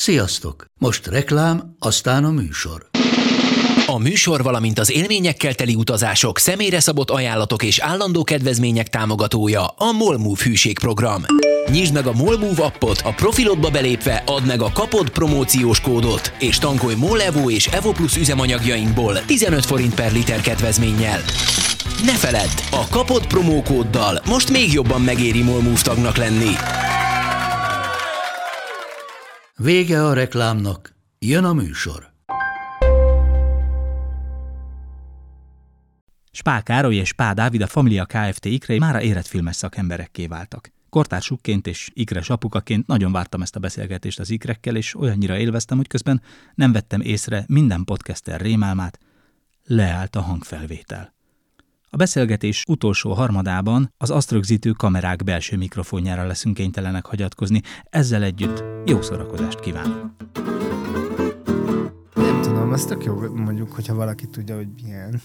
Sziasztok! Most reklám, aztán a műsor. A műsor, valamint az élményekkel teli utazások, személyre szabott ajánlatok és állandó kedvezmények támogatója a Molmove hűségprogram. Nyisd meg a Molmove appot, a profilodba belépve add meg a kapod promóciós kódot, és tankolj Molevo és Evo Plus üzemanyagjainkból 15 forint per liter kedvezménnyel. Ne feledd, a kapod promókóddal most még jobban megéri Molmove tagnak lenni. Vége a reklámnak, jön a műsor. Spál Károly és Spá Dávid a Familia Kft. ikrei mára érett filmes szakemberekké váltak. Kortársukként és ikres apukaként nagyon vártam ezt a beszélgetést az ikrekkel, és olyannyira élveztem, hogy közben nem vettem észre minden podcaster rémálmát, leállt a hangfelvétel. A beszélgetés utolsó harmadában az azt rögzítő kamerák belső mikrofonjára leszünk kénytelenek hagyatkozni, ezzel együtt jó szórakozást kívánok! Nem tudom, az tök jó mondjuk, hogyha valaki tudja, hogy milyen.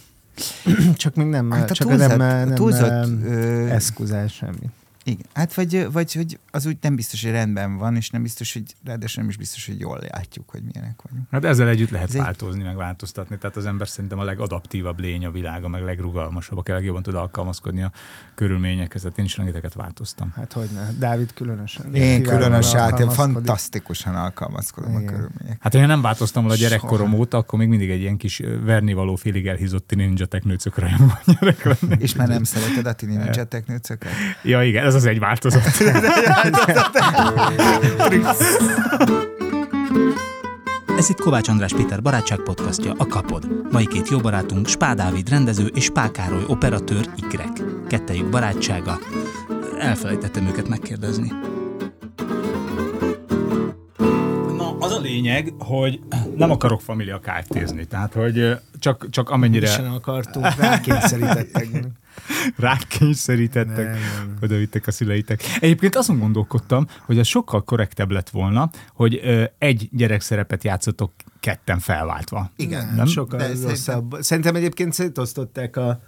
csak még nem, Hát a csak túlzott- nem, nem, túlzott, nem ö, eszkuzás semmi. Igen, hát vagy, vagy hogy az úgy nem biztos, hogy rendben van, és nem biztos, hogy ráadásul nem is biztos, hogy jól látjuk, hogy milyenek vagyunk. Hát ezzel együtt lehet Ez egy- változni, meg változtatni. Tehát az ember szerintem a legadaptívabb lény a világa, meg legrugalmasabb, aki legjobban tud alkalmazkodni a körülményekhez. Tehát én is rengeteget változtam. Hát hogy ne, Dávid különösen. Én különösen, hát én fantasztikusan alkalmazkodom a Igen. körülmények. Hát ha én nem változtam volna a gyerekkorom Soha. óta, akkor még mindig egy ilyen kis vernivaló félig elhízott ninja teknőcök rajongó gyerek lennék. És már nem szereted a tini ninja teknőcöket? Ja igen, ez az egy változat. Ez itt Kovács András Péter barátság podcastja, a Kapod. Mai két jó barátunk, Spá Dávid rendező és Spá Károly operatőr ikrek. Kettejük barátsága. Elfelejtettem őket megkérdezni. Na, az a lényeg, hogy nem akarok familia kft tehát hogy csak, csak amennyire Sem akartunk, rákényszerítettek. rákényszerítettek, Nem, nem. oda vittek a szüleitek. Egyébként azon gondolkodtam, hogy az sokkal korrektebb lett volna, hogy ö, egy gyerekszerepet játszottok ketten felváltva. Igen. Nem? Sokkal De szerintem- rosszabb. Szerintem egyébként szétosztották a,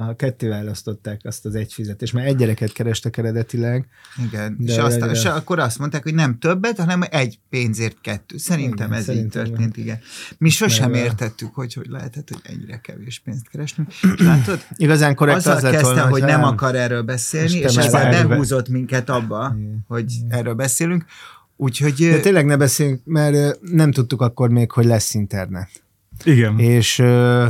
a ketté választották azt az egy fizetést, mert egy gyereket kerestek eredetileg. Igen. De és, azt, egyre- és akkor azt mondták, hogy nem többet, hanem egy pénzért kettő. Szerintem Igen, ez szerintem így történt, igen. Mi sosem Mert- értettük, hogy hogy lehetett, hogy ennyire kevés pénzt keresni. És Látod? Igazán korrekt Azzal az lett kezdte, volna, hogy nem akar erről beszélni, És erről- behúzott minket abba, hogy erről beszélünk. Úgyhogy De tényleg ne beszéljünk, mert nem tudtuk akkor még, hogy lesz internet. Igen. És, ö,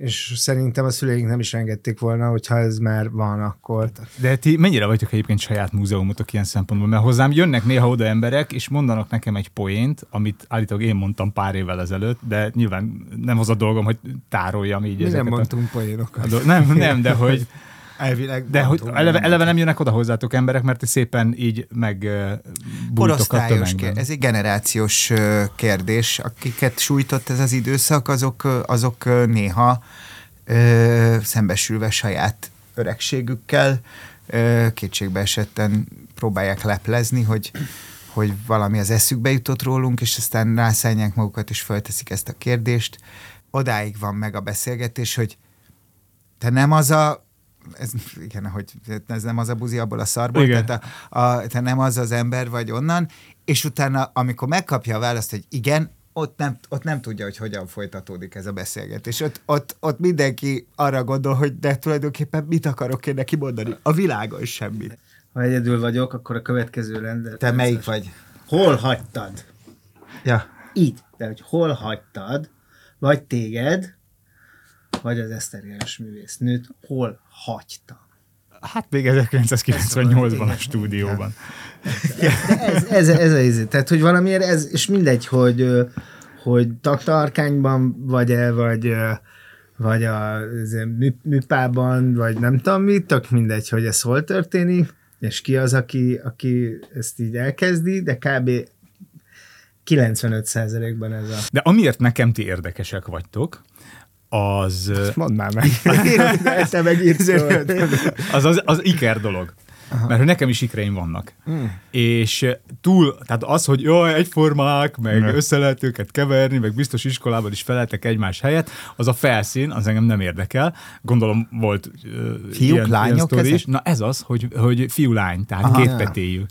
és szerintem a szüleink nem is engedték volna, hogyha ez már van akkor. De ti mennyire vagytok egyébként saját múzeumotok ilyen szempontból? Mert hozzám jönnek néha oda emberek, és mondanak nekem egy poént, amit állítólag én mondtam pár évvel ezelőtt, de nyilván nem az a dolgom, hogy tároljam így Mi nem ezeket mondtunk a, a poénokat. do- nem, nem, de hogy, Elvileg de hogy mondtunk, eleve, nem eleve nem jönnek oda hozzátok emberek, mert szépen így meg a korosztályos kérdés, ez egy generációs kérdés. Akiket sújtott ez az időszak, azok, azok néha ö, szembesülve saját öregségükkel ö, kétségbe esetten próbálják leplezni, hogy hogy valami az eszükbe jutott rólunk, és aztán rászállják magukat, és fölteszik ezt a kérdést. Odáig van meg a beszélgetés, hogy te nem az a ez, igen, hogy ez nem az a buzi abból a szarból, Igen. tehát a, a, te nem az az ember vagy onnan, és utána, amikor megkapja a választ, hogy igen, ott nem, ott nem tudja, hogy hogyan folytatódik ez a beszélgetés. Ott, ott, ott mindenki arra gondol, hogy de tulajdonképpen mit akarok én neki mondani? A világon semmit. Ha egyedül vagyok, akkor a következő lenne. Te melyik vagy? Hol hagytad? Ja. Így, de hogy hol hagytad, vagy téged, vagy az Eszter János művésznőt, hol hagytam? Hát még 1998-ban a stúdióban. De ez, ez, ez, ez, tehát, hogy valamiért ez, és mindegy, hogy, hogy taktarkányban vagy, ö, vagy a ez ilyen mű, műpában, vagy nem tudom mi, tök mindegy, hogy ez hol történik, és ki az, aki, aki ezt így elkezdi, de kb. 95%-ban ez a... De amiért nekem ti érdekesek vagytok, az... Mondd már meg. Te megírsz. az, az, az iker dolog. Aha. mert hogy nekem is ikreim vannak. Mm. És túl, tehát az, hogy jó, egyformák, meg mm. össze lehet őket keverni, meg biztos iskolában is feleltek egymás helyet, az a felszín, az engem nem érdekel. Gondolom volt uh, Fiúk, ilyen, lányok ilyen is. Na ez az, hogy, hogy fiú-lány, tehát Aha, kétpetéjű.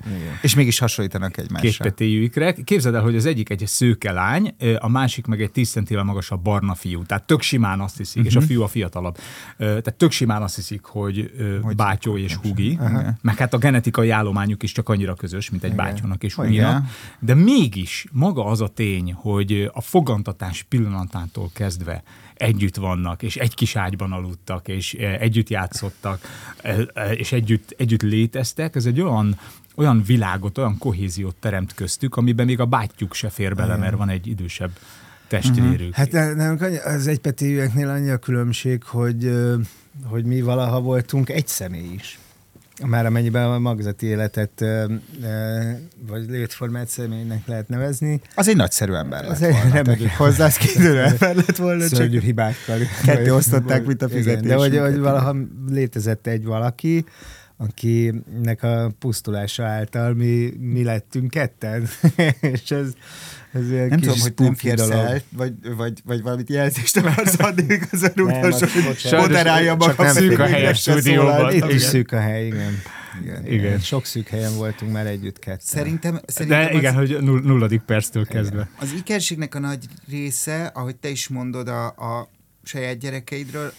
És mégis hasonlítanak egymásra. Kétpetéjű ikrek. Képzeld el, hogy az egyik egy szőke lány, a másik meg egy 10 centivel magasabb barna fiú. Tehát tök simán azt hiszik, uh-huh. és a mhm. fiú a fiatalabb. Tehát tök simán azt hiszik, hogy, hogy bátyó és hugi, uh-huh. Meg hát a genetikai állományuk is csak annyira közös, mint egy Igen. bátyónak és huginak. De mégis maga az a tény, hogy a fogantatás pillanatától kezdve együtt vannak, és egy kis ágyban aludtak, és együtt játszottak, és együtt, együtt léteztek, ez egy olyan olyan világot, olyan kohéziót teremt köztük, amiben még a bátyjuk se fér bele, mert van egy idősebb testvérük. Hát nem, az egypetéjűeknél annyi a különbség, hogy, hogy mi valaha voltunk egy személy is. Már amennyiben a magzati életet vagy létformát személynek lehet nevezni. Az egy nagyszerű ember lett volna. Nem hogy hozzá, az ember lett volna. Szörnyű csak hibákkal. Ketté osztották, mint a fizetés. De hogy, hogy valaha létezett egy valaki, akinek a pusztulása által mi, mi lettünk ketten. és ez, ez nem tudom, hogy nem férsz el, vagy, vagy, vagy valamit jelzést akarsz adni az utolsó, hogy moderálja maga szűk a helyes stúdióban. Itt is szűk a hely, igen. Igen. igen. Sok szűk helyen voltunk már együtt ketten. Szerintem, szerintem De igen, az, hogy nulladik perctől kezdve. Az ikerségnek a nagy része, ahogy te is mondod a, a saját gyerekeidről,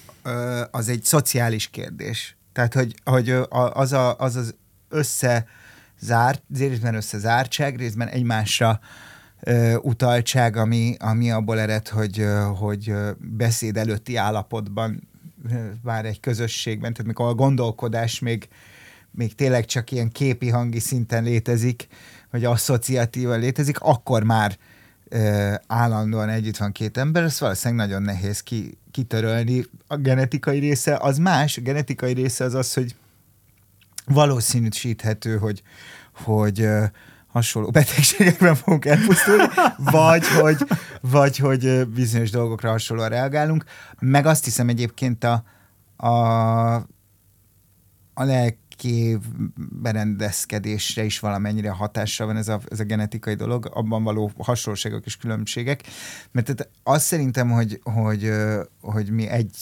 az egy szociális kérdés tehát, hogy, hogy az, a, az az összezárt, részben összezártság, részben egymásra ö, utaltság, ami, ami abból ered, hogy, hogy beszéd előtti állapotban már egy közösségben, tehát mikor a gondolkodás még, még tényleg csak ilyen képi hangi szinten létezik, vagy asszociatívan létezik, akkor már ö, állandóan együtt van két ember, ez valószínűleg nagyon nehéz ki, kitörölni. A genetikai része az más, a genetikai része az az, hogy valószínűsíthető, hogy, hogy ö, hasonló betegségekben fogunk elpusztulni, vagy hogy, vagy hogy bizonyos dolgokra hasonlóan reagálunk. Meg azt hiszem egyébként a, a, a lelk lelki berendezkedésre is valamennyire hatással van ez a, ez a genetikai dolog, abban való hasonlóságok és különbségek. Mert tehát azt szerintem, hogy, hogy, hogy mi egy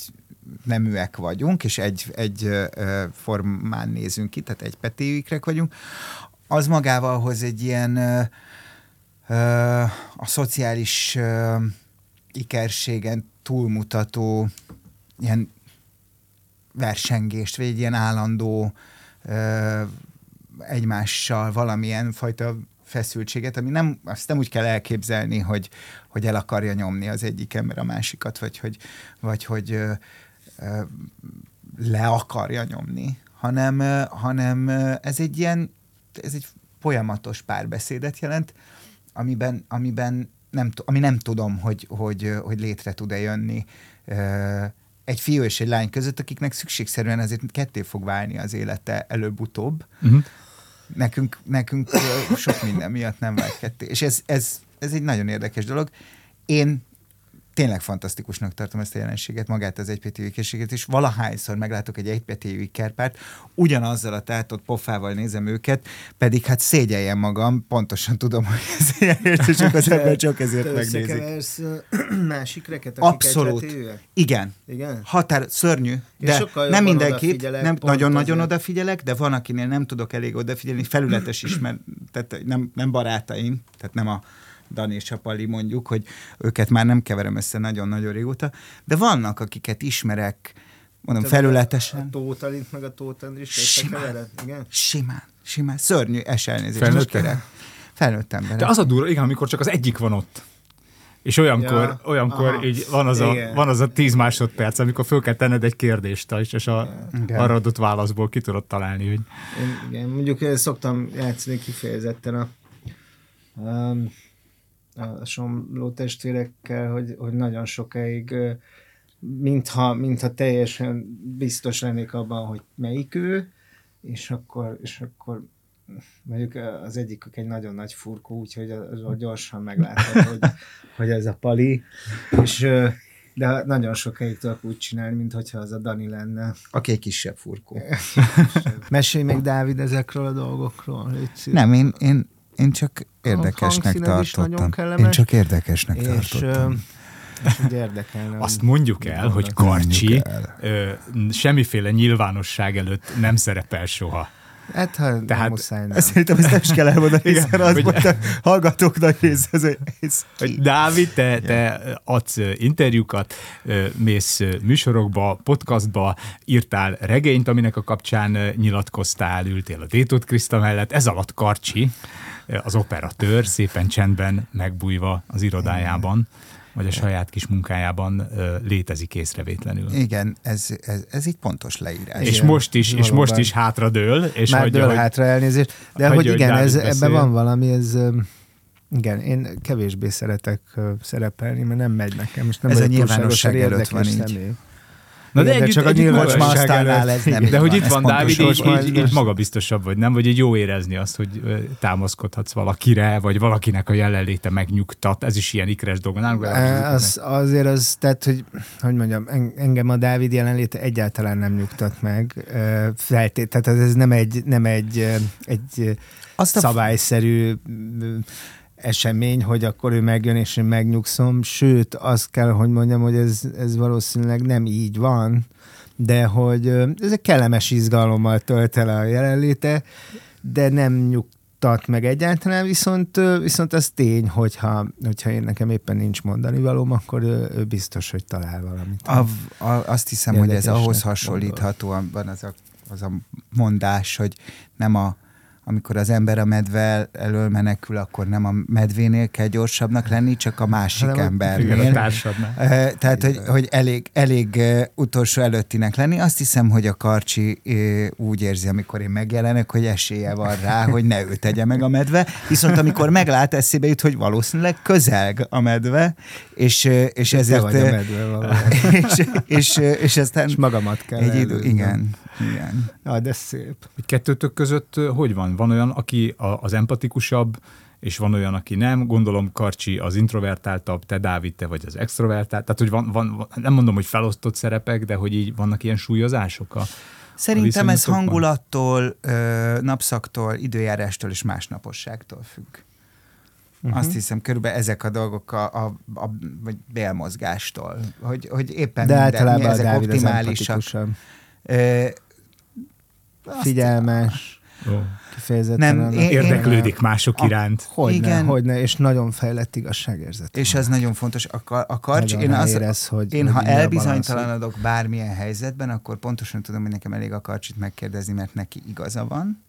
neműek vagyunk, és egy, egy formán nézünk ki, tehát egy petévikrek vagyunk, az magával hoz egy ilyen a szociális ikerségen túlmutató ilyen versengést, vagy egy ilyen állandó egymással valamilyen fajta feszültséget, ami nem, azt nem úgy kell elképzelni, hogy, hogy el akarja nyomni az egyik ember a másikat, vagy hogy, vagy hogy ö, ö, le akarja nyomni, hanem, ö, hanem ez egy ilyen, ez egy folyamatos párbeszédet jelent, amiben, amiben nem, ami nem tudom, hogy, hogy, hogy létre tud-e jönni egy fiú és egy lány között, akiknek szükségszerűen ezért ketté fog válni az élete előbb-utóbb. Uh-huh. Nekünk, nekünk sok minden miatt nem vált ketté. És ez, ez, ez egy nagyon érdekes dolog. Én tényleg fantasztikusnak tartom ezt a jelenséget, magát az egypetéjű készséget, és valahányszor meglátok egy egypetéjű kerpárt, ugyanazzal a tátott pofával nézem őket, pedig hát szégyeljem magam, pontosan tudom, hogy ez és csak az ember csak ezért megnézik. másik reket, Abszolút. Igen. Igen. Határ, szörnyű. De nem mindenkit, nem, nagyon-nagyon odafigyelek, de van, akinél nem tudok elég odafigyelni, felületes ismer, tehát nem, nem barátaim, tehát nem a Dani és Csapali mondjuk, hogy őket már nem keverem össze nagyon-nagyon régóta, de vannak, akiket ismerek, mondom, Te felületesen. A Tóth Alint meg a Tóth Andris simán, igen? Simán, simán. Szörnyű, es elnézést. Felnőtt, Felnőtt ember. De az a durva, igen, amikor csak az egyik van ott. És olyankor, ja, olyankor így van az, a, van az a tíz másodperc, amikor föl kell tenned egy kérdést, és, és a, arra adott válaszból ki tudod találni, hogy... Igen, mondjuk szoktam játszani kifejezetten a, a a somló testvérekkel, hogy, hogy nagyon sokáig mintha, mintha teljesen biztos lennék abban, hogy melyik ő, és akkor, és akkor mondjuk az egyikük egy nagyon nagy furkó, úgyhogy gyorsan meglátod, hogy, hogy ez a Pali, és de nagyon sokáig tudok úgy csinálni, mint hogyha az a Dani lenne. Aki egy kisebb furkó. Mesélj még, Dávid, ezekről a dolgokról. légy. Nem, én, én, én csak érdekesnek tartottam. kellemes. Én csak érdekesnek és, tartottam. és. Azt mondjuk el, hogy Karcsi el. ö, semmiféle nyilvánosság előtt nem szerepel soha. Hát, ha nem Tehát muszáj, nem. Szerintem ezt nem is kell elmondani, Igen, hiszen az hogy- volt a hallgatók nagy része, ez, ez Hogy Dávid, te, te adsz interjúkat, mész műsorokba, podcastba, írtál regényt, aminek a kapcsán nyilatkoztál, ültél a Détót Kriszta mellett, ez alatt Karcsi, az operatőr, szépen csendben megbújva az irodájában, vagy a saját kis munkájában létezik észrevétlenül. Igen, ez, ez, ez így pontos leírás. És most is, és valóban. most is hátradől, és Már hagyja, dől hogy hátra elnézést. De hagyja, hogy igen, ez, beszéljen. ebben van valami, ez igen, én kevésbé szeretek szerepelni, mert nem megy nekem, és nem Ez a nyilvánosság előtt van így. személy. Na de Igen, de együtt, csak a együtt nyilvánosság maga- asztalnál ez nem De hogy van, itt van. Dávid, így, így, így magabiztosabb vagy, nem? Vagy így jó érezni azt, hogy támaszkodhatsz valakire, vagy valakinek a jelenléte megnyugtat. Ez is ilyen ikres dolog. Nálunk az Az, azért az, tehát, hogy, hogy mondjam, en- engem a Dávid jelenléte egyáltalán nem nyugtat meg. Feltét, tehát ez nem egy, nem egy, egy Azt a- szabályszerű ö, esemény, hogy akkor ő megjön és én megnyugszom. Sőt, azt kell, hogy mondjam, hogy ez, ez valószínűleg nem így van, de hogy ez egy kellemes izgalommal tölt el a jelenléte, de nem nyugtat meg egyáltalán, viszont, viszont az tény, hogyha, hogyha én nekem éppen nincs mondani valóm, akkor ő, ő biztos, hogy talál valamit. A, a, azt hiszem, hogy ez ahhoz gondol. hasonlíthatóan van az a, az a mondás, hogy nem a amikor az ember a medve elől menekül, akkor nem a medvénél kell gyorsabbnak lenni, csak a másik Hanem a- igen, a embernél. társadnál. Eh, Tehát, hogy, hogy elég, elég utolsó előttinek lenni. Azt hiszem, hogy a Karcsi úgy érzi, amikor én megjelenek, hogy esélye van rá, hogy ne ő tegye meg a medve. Viszont amikor meglát, eszébe jut, hogy valószínűleg közelg a medve, és, és Te ezért... vagy a medve valójában. és, és, és aztán És magamat kell egy idő, igen, igen. Ja, de szép. Hogy kettőtök között hogy van? Van olyan, aki a, az empatikusabb, és van olyan, aki nem. Gondolom Karcsi az introvertáltabb, te Dávid, te vagy az extrovertált. Tehát, hogy van, van, nem mondom, hogy felosztott szerepek, de hogy így vannak ilyen súlyozások a, Szerintem ez viszonylatokban? hangulattól, ö, napszaktól, időjárástól és másnaposságtól függ. Uh-huh. Azt hiszem, körülbelül ezek a dolgok a, a, a vagy bélmozgástól, hogy, hogy éppen De minden, általában a ezek Dávid az optimálisak. empatikusabb. Azt- Figyelmes, kifejezetten. Nem, én- érdeklődik mások A- iránt. Hogyne, Igen. hogyne, és nagyon fejlett igazságérzet. És az nagyon fontos. A, a karcs, Nagyon én, az, ráérez, hogy- én hogy ha elbizonytalanodok bármilyen helyzetben, akkor pontosan tudom, hogy nekem elég a karcsit megkérdezni, mert neki igaza van.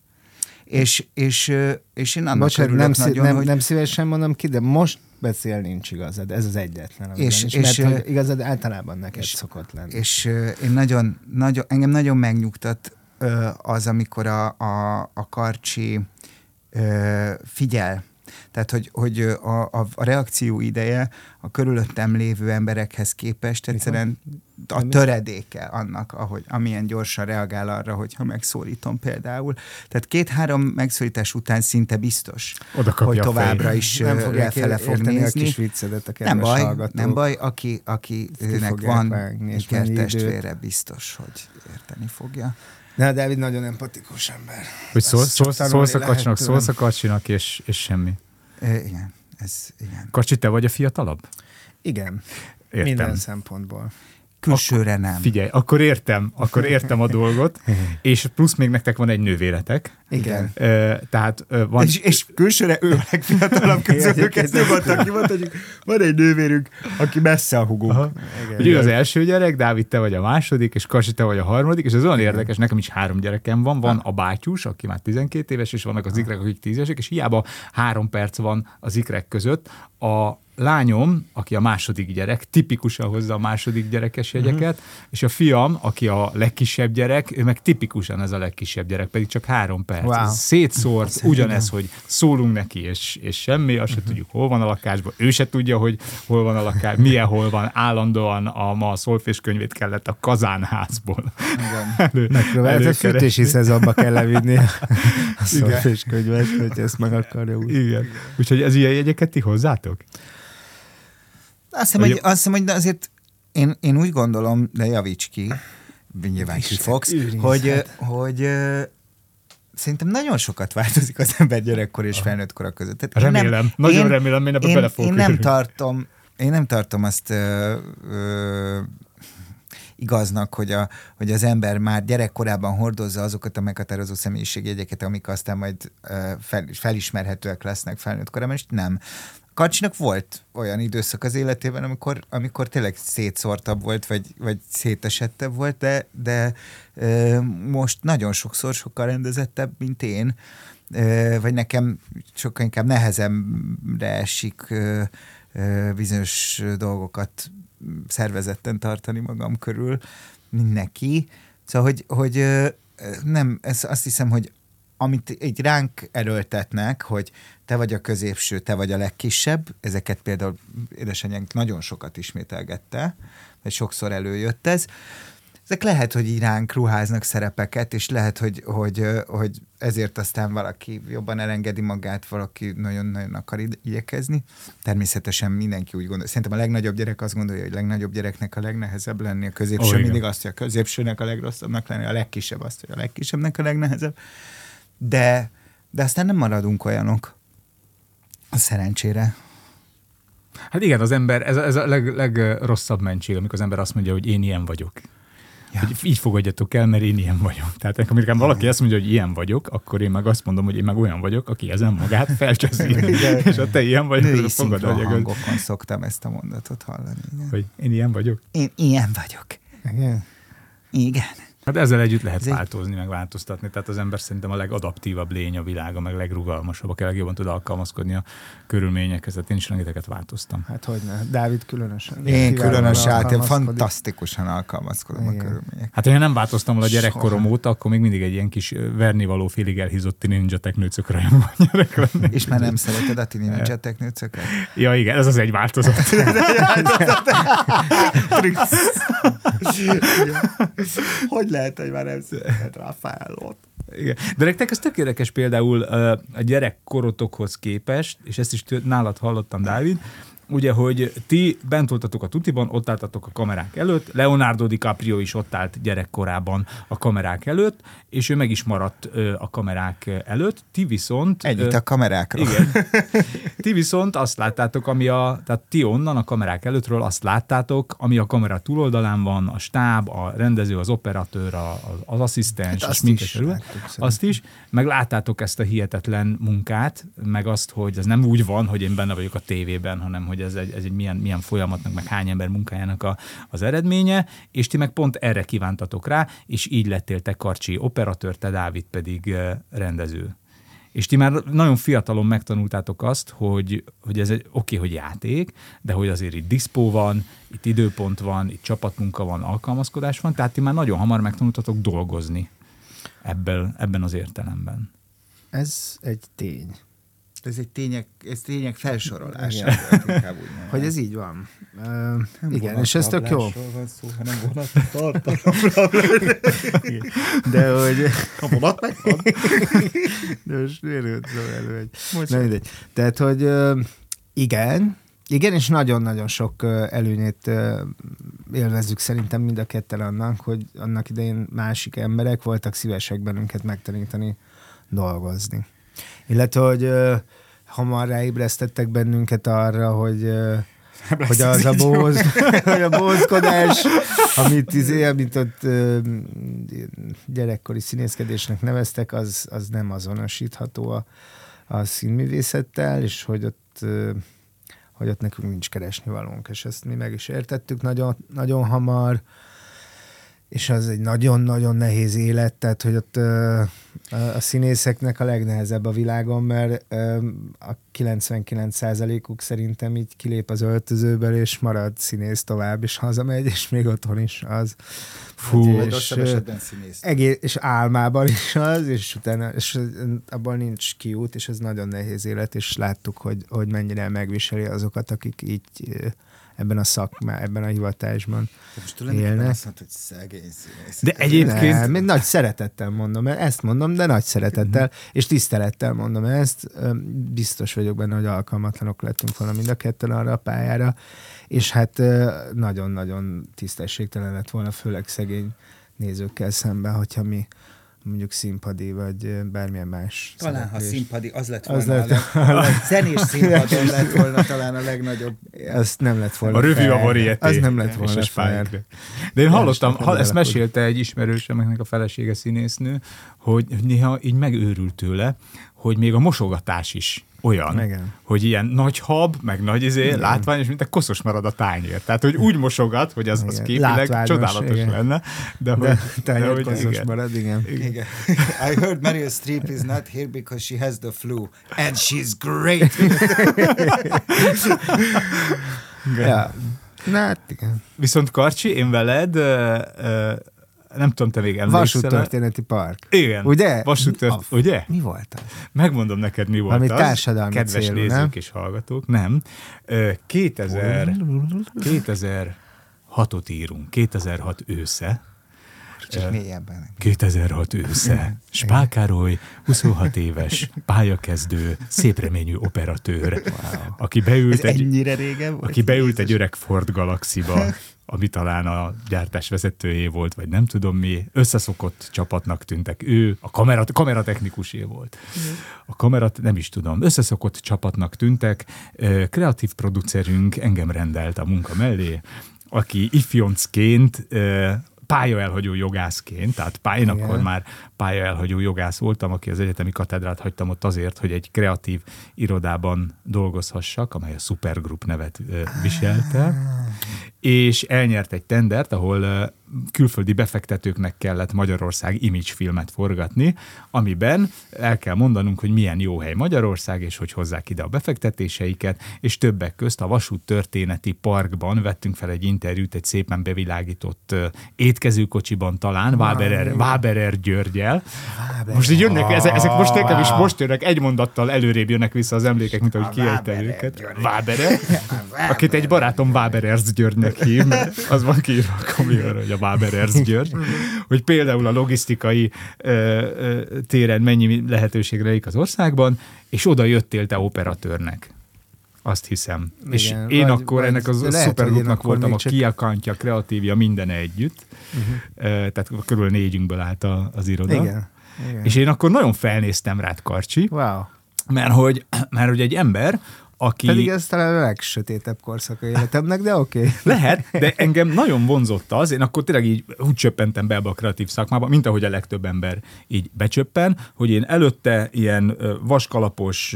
És, és, és én annak Bocsánat, nem, szí- nagyon, nem, hogy... nem szívesen mondom ki, de most beszél nincs igazad. Ez az egyetlen. amiben És- és, mert hogy igazad általában neked és- szokott lenni. És én nagyon, nagyon, engem nagyon megnyugtat az, amikor a, a, a karcsi ö, figyel. Tehát, hogy, hogy a, a, a reakció ideje a körülöttem lévő emberekhez képest egyszerűen a töredéke annak, ahogy, amilyen gyorsan reagál arra, hogyha megszólítom például. Tehát két-három megszólítás után szinte biztos, Oda hogy továbbra is nem fogják lefele fog érteni a nézni. kis viccedet a Nem baj, hallgatók. nem baj, aki, akinek van ikertestvére, biztos, hogy érteni fogja. De Dávid nagyon empatikus ember. Hogy szól, szól, szólsz a kacsinak, szólsz a kacsinak, és, és semmi. E, igen, ez igen. Kacsi, te vagy a fiatalabb? Igen, Értem. minden szempontból. Külsőre nem. Figyelj, akkor értem, akkor értem a dolgot, és plusz még nektek van egy nővéretek. Igen. Ö, tehát van... És, és külsőre ő a legfiatalabb közülük, ezt nyugodtan kimondta, hogy van egy nővérünk, aki messze a hugunk. Ő az első gyerek, Dávid, te vagy a második, és Kasi, te vagy a harmadik, és ez olyan érdekes, nekem is három gyerekem van, van a bátyus, aki már 12 éves, és vannak az ikrek, akik 10 évesek, és hiába három perc van az ikrek között. A lányom, aki a második gyerek, tipikusan hozza a második gyerekes jegyeket, uh-huh. és a fiam, aki a legkisebb gyerek, ő meg tipikusan ez a legkisebb gyerek, pedig csak három perc. Wow. Szétszórt, ugyanez, hogy szólunk neki, és, és semmi, azt se tudjuk, hol van a lakásban, ő se tudja, hogy hol van a lakás, milyen hol van, állandóan a ma a szolfés könyvét kellett a kazánházból. Elő, Megpróbált, a fűtési szezonba kell levinni a szolfés könyvet, hogy ezt meg akarja úgy. Igen. Úgyhogy ez ilyen jegyeket ti hozzátok? Azt hiszem, Vagy- hogy, azt hiszem, hogy azért én, én úgy gondolom, de javíts ki, nyilván ki fogsz, hogy, hogy szerintem nagyon sokat változik az ember gyerekkor és felnőtt kora között. Tehát én Remélem, nagyon remélem, én ebbe én, bele fogok én nem tartom, én nem tartom azt ö, ö, igaznak, hogy, a, hogy az ember már gyerekkorában hordozza azokat a meghatározó személyiségjegyeket, amik aztán majd ö, fel, felismerhetőek lesznek felnőtt korában, és nem. Kacsinak volt olyan időszak az életében, amikor, amikor tényleg szétszórtabb volt, vagy, vagy szétesettebb volt, de, de ö, most nagyon sokszor sokkal rendezettebb, mint én, ö, vagy nekem sokkal inkább nehezemre esik ö, ö, bizonyos dolgokat szervezetten tartani magam körül, mint neki. Szóval, hogy, hogy ö, nem, ez azt hiszem, hogy amit így ránk erőltetnek, hogy te vagy a középső, te vagy a legkisebb, ezeket például édesanyánk nagyon sokat ismételgette, vagy sokszor előjött ez, ezek lehet, hogy így ránk ruháznak szerepeket, és lehet, hogy, hogy, hogy ezért aztán valaki jobban elengedi magát, valaki nagyon-nagyon akar igyekezni. Természetesen mindenki úgy gondol. Szerintem a legnagyobb gyerek azt gondolja, hogy a legnagyobb gyereknek a legnehezebb lenni, a középső oh, igen. mindig azt, hogy a középsőnek a legrosszabbnak lenni, a legkisebb azt, hogy a legkisebbnek a legnehezebb. De, de aztán nem maradunk olyanok. A szerencsére. Hát igen, az ember, ez a, ez a leg, legrosszabb mentség, amikor az ember azt mondja, hogy én ilyen vagyok. Ja. Hogy így fogadjatok el, mert én ilyen vagyok. Tehát amikor valaki azt mondja, hogy ilyen vagyok, akkor én meg azt mondom, hogy én meg olyan vagyok, aki ezen magát felcseszi. és ha te ilyen vagy, Női fogad, hogy, hangokon szoktam ezt a mondatot hallani. Igen. hogy én ilyen vagyok. Én ilyen vagyok. Igen. Igen. Hát ezzel együtt lehet Ez egy- változni, meg változtatni. Tehát az ember szerintem a legadaptívabb lény a világa, meg legrugalmasabb, aki a legjobban tud alkalmazkodni a körülményekhez. Tehát én is rengeteget változtam. Hát hogy ne. Dávid különösen. Én különösen, hát én fantasztikusan alkalmazkodom a Igen. körülmények. Hát, ha én nem változtam volna a gyerekkorom Soha. óta, akkor még mindig egy ilyen kis vernivaló félig elhízott ninja teknőcök rajongó. És már nem szereted a tini ninja nőcöket? Ja, igen, ez az egy változat. Hogy lehet, hogy már nem szereted Rafaelot? Igen. De nektek ez tök érdekes például a gyerekkorotokhoz képest, és ezt is tő- nálad hallottam, Dávid, ugye, hogy ti bent voltatok a tutiban, ott álltatok a kamerák előtt, Leonardo DiCaprio is ott állt gyerekkorában a kamerák előtt, és ő meg is maradt ö, a kamerák előtt, ti viszont... Ennyit a kamerákról. Igen. Ti viszont azt láttátok, ami a, tehát ti onnan a kamerák előttről azt láttátok, ami a kamera túloldalán van, a stáb, a rendező, az operatőr, a, az, az asszisztens, Hát láttuk szerintem. Azt is, meg láttátok ezt a hihetetlen munkát, meg azt, hogy ez nem úgy van, hogy én benne vagyok a tévében, hanem hogy ez egy, ez egy milyen, milyen folyamatnak, meg hány ember munkájának a, az eredménye, és ti meg pont erre kívántatok rá, és így lettél te Karcsi operatőr, te Dávid pedig eh, rendező. És ti már nagyon fiatalon megtanultátok azt, hogy, hogy ez egy oké, okay, hogy játék, de hogy azért itt diszpó van, itt időpont van, itt csapatmunka van, alkalmazkodás van, tehát ti már nagyon hamar megtanultatok dolgozni ebből, ebben az értelemben. Ez egy tény. Ez egy tények, ez tények felsorolása. Igen. mondom. Hogy ez így van. Uh, Nem igen, és ez tök jó. van szó, hanem. De hogy... A vonat meg van. De most miért elő egy... Nem mindegy. Tehát, hogy igen, igen, és nagyon-nagyon sok előnyét élvezzük szerintem mind a ketten annak, hogy annak idején másik emberek voltak szívesek bennünket megtanítani dolgozni. Illetve, hogy hamar ráébresztettek bennünket arra, hogy hogy az a bóz, hogy a bózkodás, amit, izé, amit ott gyerekkori színészkedésnek neveztek, az, az nem azonosítható a, a színművészettel, és hogy ott, hogy ott nekünk nincs keresni valónk, és ezt mi meg is értettük nagyon, nagyon hamar, és az egy nagyon-nagyon nehéz élet, tehát hogy ott a, színészeknek a legnehezebb a világon, mert a 99%-uk szerintem így kilép az öltözőből, és marad színész tovább, és hazamegy, és még otthon is az. Fú, és, esetben színész. egész, és álmában is az, és utána, és abban nincs kiút, és ez nagyon nehéz élet, és láttuk, hogy, hogy mennyire megviseli azokat, akik így ebben a szakmá, ebben a hivatásban Most élnek. azt mondta, hogy szegény színész. De egyébként Nem, én nagy szeretettel mondom, ezt mondom, de nagy szeretettel, és tisztelettel mondom ezt. Biztos vagyok benne, hogy alkalmatlanok lettünk volna mind a ketten arra a pályára, és hát nagyon-nagyon tisztességtelen lett volna, főleg szegény nézőkkel szemben, hogyha mi mondjuk színpadi, vagy bármilyen más Talán, ha szereplés. színpadi, az lett Az volna lett- a, leg, a zenés színpadon lett volna talán a legnagyobb. Az nem lett volna a review a varieté. Az nem lett és volna a fair. Spike. De én hallottam, ha, ezt mesélte egy ismerősöm, akinek a felesége színésznő, hogy néha így megőrült tőle, hogy még a mosogatás is olyan, Igen. hogy ilyen nagy hab, meg nagy izé, látványos, mint egy koszos marad a tányér. Tehát, hogy úgy mosogat, hogy az, az Igen. képileg Látványos, csodálatos igen. lenne, de, De hogy, de, hogy teljesen igen. marad, igen. Igen. I heard Meryl Streep is not here because she has the flu. And she's great. Ja. Na, hát igen. Viszont Karcsi, én veled, ö, ö, nem tudom, te még emlékszel. Vasúttörténeti park. Igen. Ugye? Vasúttört, A- ugye? Mi volt az? Megmondom neked, mi volt Valami az. társadalmi Kedves célú, nézők nem? és hallgatók, nem. Ö, 2000, 2006-ot írunk, 2006 ősze, Csak mélyebben. 2006 ősze. Spál Károly, 26 éves, pályakezdő, szépreményű operatőr, aki beült Ez egy, ennyire régen volt? aki beült egy öreg Ford Galaxiba, ami talán a gyártás vezetőjé volt, vagy nem tudom mi, összeszokott csapatnak tűntek. Ő a kamera, kameratechnikusé volt. A kamerat, nem is tudom, összeszokott csapatnak tűntek. Kreatív producerünk engem rendelt a munka mellé, aki ifjoncként pályaelhagyó jogászként, tehát pálya, én Igen. akkor már pályaelhagyó jogász voltam, aki az egyetemi katedrát hagytam ott azért, hogy egy kreatív irodában dolgozhassak, amely a Supergroup nevet viselte, és elnyert egy tendert, ahol külföldi befektetőknek kellett Magyarország image filmet forgatni, amiben el kell mondanunk, hogy milyen jó hely Magyarország, és hogy hozzák ide a befektetéseiket, és többek közt a Vasút Történeti Parkban vettünk fel egy interjút egy szépen bevilágított étkezőkocsiban talán, Váberer, Váberer Györgyel. Most így jönnek, ezek, ezek most nekem is most jönnek, egy mondattal előrébb jönnek vissza az emlékek, mint ahogy kiejtem őket. Váberer, akit egy barátom Váberers Györgynek hív, mert az van kiírva a hogy a Váberers György, hogy például a logisztikai ö, ö, téren mennyi lehetőség rejlik az országban, és oda jöttél te operatőrnek. Azt hiszem. Igen, és én vagy- akkor vagy ennek az lehet, szupergrupnak voltam a csak- kiakantja, kreatívja, mindene együtt. Uh-huh. Tehát körülbelül négyünkből állt a, az iroda. Igen. Igen. És én akkor nagyon felnéztem rád, Karcsi, Wow. mert hogy, mert hogy egy ember, aki... Pedig ez talán a legsötétebb korszaka életemnek, de oké. Okay. Lehet, de engem nagyon vonzott az, én akkor tényleg így úgy csöppentem be ebbe a kreatív szakmába, mint ahogy a legtöbb ember így becsöppen, hogy én előtte ilyen vaskalapos,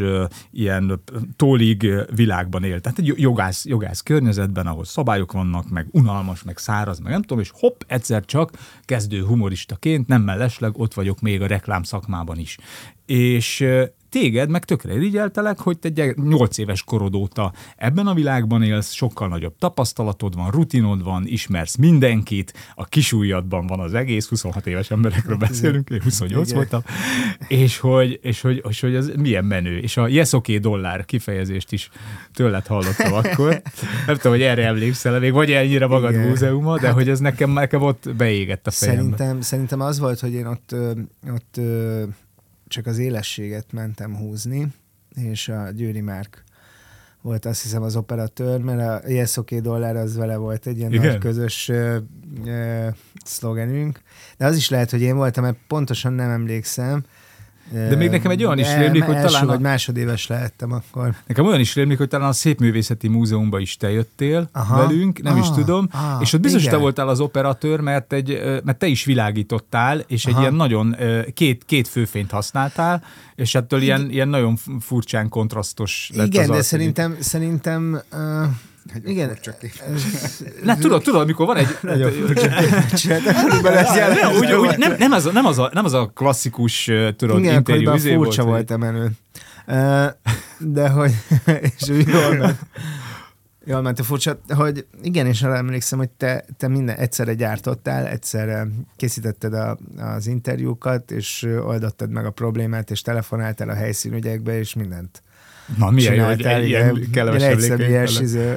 ilyen tólig világban élt. Tehát egy jogász, jogász környezetben, ahol szabályok vannak, meg unalmas, meg száraz, meg nem tudom, és hopp, egyszer csak kezdő humoristaként, nem mellesleg ott vagyok még a reklám szakmában is. És téged meg tökre irigyeltelek, hogy te gyere- 8 éves korod óta ebben a világban élsz, sokkal nagyobb tapasztalatod van, rutinod van, ismersz mindenkit, a kisújadban van az egész, 26 éves emberekről beszélünk, én 28 Igen. voltam, és hogy, és hogy, és hogy ez milyen menő. És a yes okay dollár kifejezést is tőled hallottam akkor. Nem tudom, hogy erre emlékszel még, vagy ennyire magad Igen. múzeuma, de hogy ez nekem, nekem ott beégett a fejembe. Szerintem, szerintem az volt, hogy én ott, ott csak az élességet mentem húzni, és a Győri Márk volt azt hiszem az operatőr, mert a Yes OK dollár az vele volt egy ilyen Igen? nagy közös ö, ö, szlogenünk. De az is lehet, hogy én voltam, mert pontosan nem emlékszem. De még nekem egy olyan is rémlik, hogy talán a- vagy másodéves lehettem akkor. Nekem olyan is rémlik, hogy talán a Szépművészeti Múzeumban is te jöttél Aha. Velünk, nem ah, is tudom, ah, és ott biztos igen. te voltál az operatőr, mert, egy, mert te is világítottál, és egy Aha. ilyen nagyon, két, két főfényt használtál, és ettől ilyen, ilyen nagyon furcsán kontrasztos lett Igen, az de szerintem, szerintem uh, igen, Ne, tudod, tudod, amikor van egy... nagyon furcsa jellemző nem, úgy, úgy, volt. nem, az, a- nem, az a, nem az a klasszikus, tudod, Igen, interjú akkoriban izé furcsa volt, volt a menő. De hogy, és úgy jól ment. Jól ment a furcsa, hogy igen, és arra emlékszem, hogy te, te minden egyszerre gyártottál, egyszerre készítetted a, az interjúkat, és oldottad meg a problémát, és telefonáltál a helyszínügyekbe, és mindent Na, milyen jó, hogy egy igen. ilyen kellemes Ilyen emlékeink egyszemélyes, vele. izé,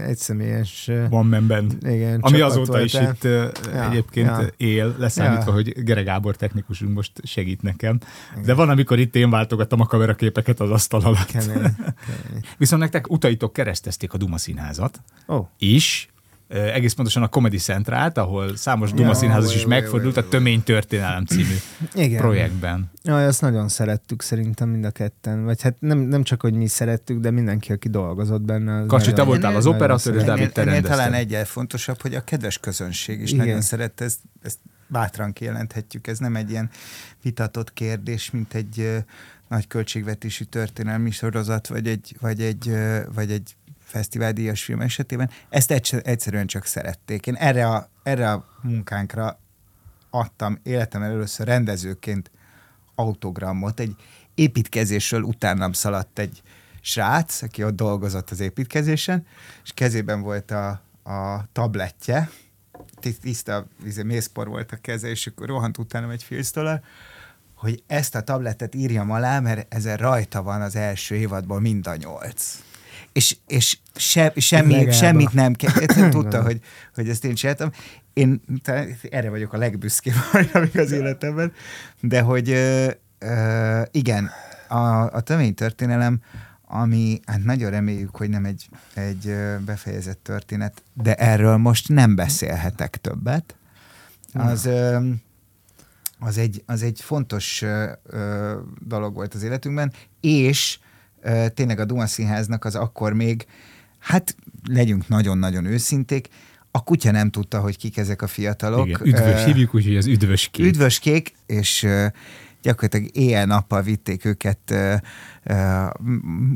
egy, egy személyes Van memben. igen, Ami azóta is voltál. itt uh, Ja, egyébként ja. él, leszámítva, Ja. hogy Gere Gábor technikusunk most segít nekem. De van, amikor itt én váltogattam a kameraképeket az asztal alatt. Kemény, kemény. Viszont nektek utaitok keresztezték a Duma Színházat Ó, is, egész pontosan a Comedy Centrát, ahol számos Duma Ja, színházas is jó, megfordult jó, a Tömény Történelem című igen. projektben. Jaj, azt nagyon szerettük szerintem mind a ketten. Vagy hát nem, nem csak, hogy mi szerettük, de mindenki, aki dolgozott benne. Kacsi, te voltál az operatőr, és. Dávid, te rendezted. talán egyel fontosabb, hogy a kedves közönség is Igen. nagyon szerette, ezt, ezt bátran kijelenthetjük, ez nem egy ilyen vitatott kérdés, mint egy nagy költségvetésű történelmi sorozat, vagy egy, vagy egy, vagy egy fesztiváldíjas film esetében. Ezt egyszer, egyszerűen csak szerették. Én erre a, erre a munkánkra adtam életemben először rendezőként autogramot. Egy építkezésről utánam szaladt egy srác, aki ott dolgozott az építkezésen, és kezében volt a, a tablettje, Ti- tiszta mészpor volt a keze, és akkor rohant utánam egy filztől, hogy ezt a tablettet írjam alá, mert ezen rajta van az első évadból mind a nyolc. És, és se, semmi, Legába. semmit nem kell. Egyszerűen tudta, hogy, hogy ezt én csináltam. Én talán erre vagyok a legbüszkébb hajnamig az életemben, de hogy ö, ö, igen, a, a tömény történelem, ami hát nagyon reméljük, hogy nem egy, egy befejezett történet, de erről most nem beszélhetek többet. Az, ö, az, egy, az egy fontos ö, dolog volt az életünkben, és tényleg a Duma Színháznak az akkor még, hát legyünk nagyon-nagyon őszinték, a kutya nem tudta, hogy kik ezek a fiatalok. Igen, üdvös, Ö, hívjuk úgy, hogy az üdvös kép. Üdvös kék, és ö, gyakorlatilag éjjel-nappal vitték őket ö,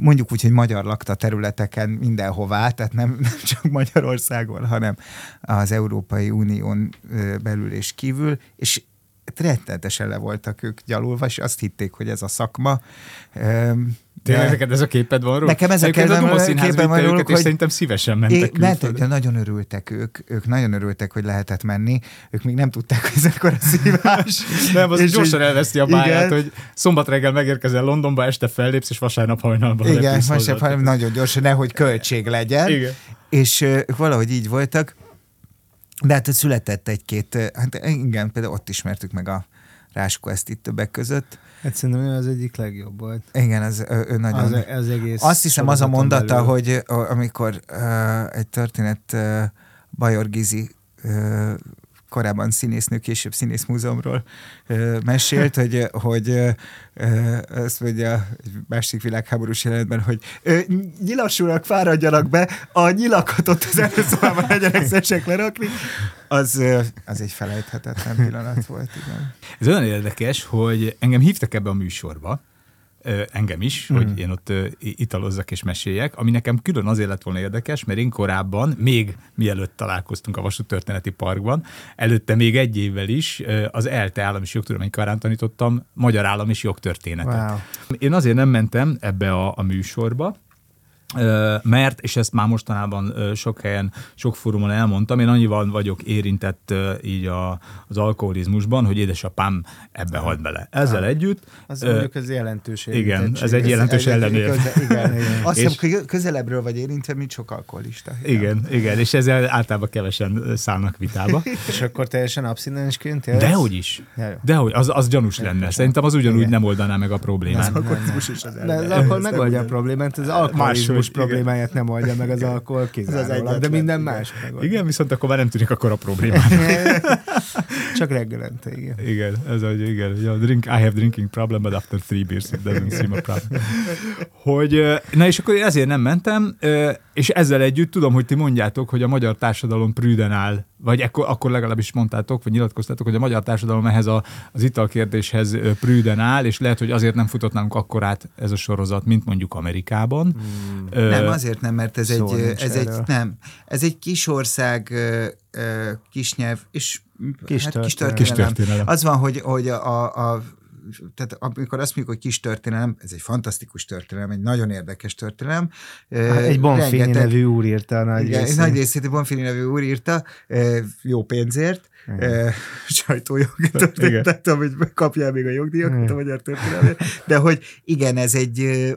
mondjuk úgy, hogy magyar lakta területeken mindenhová, tehát nem, nem csak Magyarországon, hanem az Európai Unión belül és kívül, és rettenetesen le voltak ők gyalulva, és azt hitték, hogy ez a szakma. Tényleg neked ez a képed van róla? Nekem ez a képem- a képen van őket, és hogy- szerintem szívesen mentek É, külföldre. de nagyon örültek ők, ők nagyon örültek, hogy lehetett menni, ők még nem tudták, hogy ez akkor a szívás. Nem, az És gyorsan elveszti a igen. hogy szombat reggel megérkezel Londonba, este fellépsz, és vasárnap hajnalban Igen, haza. hanem nagyon gyorsan, nehogy költség legyen. Igen. És ők valahogy így voltak. De hát született egy-két, hát igen, például ott ismertük meg a Ráskó ezt itt többek között. Hát szerintem ő az egyik legjobb volt. Igen, az, ő, ő nagyon... Az, az egész Azt hiszem az a mondata, belül. hogy amikor uh, egy történet uh, Bajor Gizi uh, korábban színésznő, később színészmúzeumról mesélt, hogy, hogy azt mondja egy másik világháborús jelenetben, hogy nyilasúrak fáradjanak be, a nyilakat ott az előszobában legyenek szesek lerakni. Az, az egy felejthetetlen pillanat volt, igen. Ez olyan érdekes, hogy engem hívtak ebbe a műsorba, engem is, Hmm. mm. hogy én ott italozzak és meséljek, ami nekem külön azért lett volna érdekes, mert én korábban, még mielőtt találkoztunk a Vasút Történeti Parkban, előtte még egy évvel is az ELTE állam és jogtudomány karán tanítottam magyar állam és jogtörténetet. Wow. Én azért nem mentem ebbe a, a műsorba, mert, és ezt már mostanában sok helyen, sok fórumon elmondtam, én annyival vagyok érintett így a, az alkoholizmusban, hogy édesapám ebbe halt bele. Ezzel együtt. Az ö, mondjuk az jelentős igen, ez egy jelentős ellenérv. köze- Igen, igen. Azt És- hiszem, közelebbről vagy érintve, mint sok alkoholista. Igen, igen, és ezzel általában kevesen szállnak vitába. És akkor teljesen abszinensként élsz? Dehogy is. Dehogy, az, az gyanús lenne. Szerintem az ugyanúgy Igen. nem oldaná meg a problémát. alkoholizmus is az De az alkohol megoldja a problémát, az alkoholizmus Igen. problémáját nem oldja meg az alkohol kizárólag, de minden igen. más megoldja. Igen, viszont akkor már nem tűnik akkor a problémát. Csak reggelente, igen. Igen, ez hogy igen, ja, drink, I have drinking problem, but after three beers it doesn't seem a problem. Hogy, na és akkor én ezért nem mentem, és ezzel együtt tudom, hogy ti mondjátok, hogy a magyar társadalom prűden áll, vagy ekkor, akkor legalábbis mondtátok, vagy nyilatkoztátok, hogy a magyar társadalom ehhez a, az italkérdéshez prűden áll, és lehet, hogy azért nem futott nálunk akkor át ez a sorozat, mint mondjuk Amerikában. Ö, Nem, azért nem, mert ez egy, ez egy, nem, ez egy kis ország, kis nyelv, és Kis hát kis történelem. történelem. Kis történelem. Az van, hogy, hogy a, a, a tehát amikor azt mondjuk, hogy kis történelem, ez egy fantasztikus történelem, egy nagyon érdekes történelem. Hát Egy Bonfini rengeteg- nevű úr írta nagy igen, egy részét. nagy részét a Bonfini nevű úr írta, jó pénzért, e, sajtójog történetet, amit kapjál még a jogdíjakat a magyar történelmét, de hogy igen, ez egy,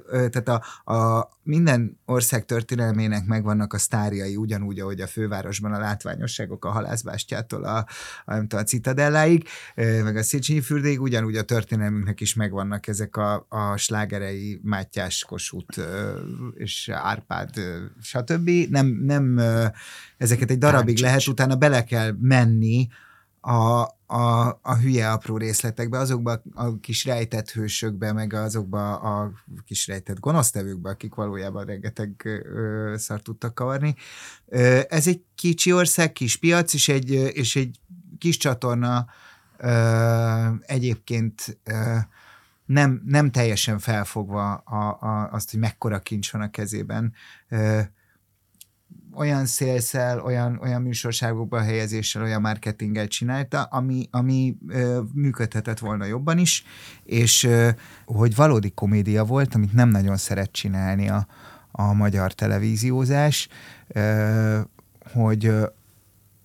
tehát a, a minden ország történelmének megvannak a sztárjai, ugyanúgy, ahogy a fővárosban a látványosságok a halászbástyától a, a, nem tudom, a citadelláig, meg a Széchenyi fürdéig, ugyanúgy a történelmünknek is megvannak ezek a, a slágerei Mátyás, Kossuth és Árpád, stb. Nem, nem ezeket egy darabig lehet, utána bele kell menni a, a, a hülye apró részletekbe, azokba a kis rejtett hősökbe, meg azokba a kis rejtett gonosztevőkbe, akik valójában rengeteg szart tudtak kavarni. Ö, ez egy kicsi ország, kis piac, és egy, és egy kis csatorna ö, egyébként ö, nem, nem teljesen felfogva a, a, azt, hogy mekkora kincs van a kezében. Ö, olyan szélszel, olyan, olyan műsorságokba helyezéssel, olyan marketinggel csinálta, ami, ami ö, működhetett volna jobban is, és ö, hogy valódi komédia volt, amit nem nagyon szeret csinálni a, a magyar televíziózás, ö, hogy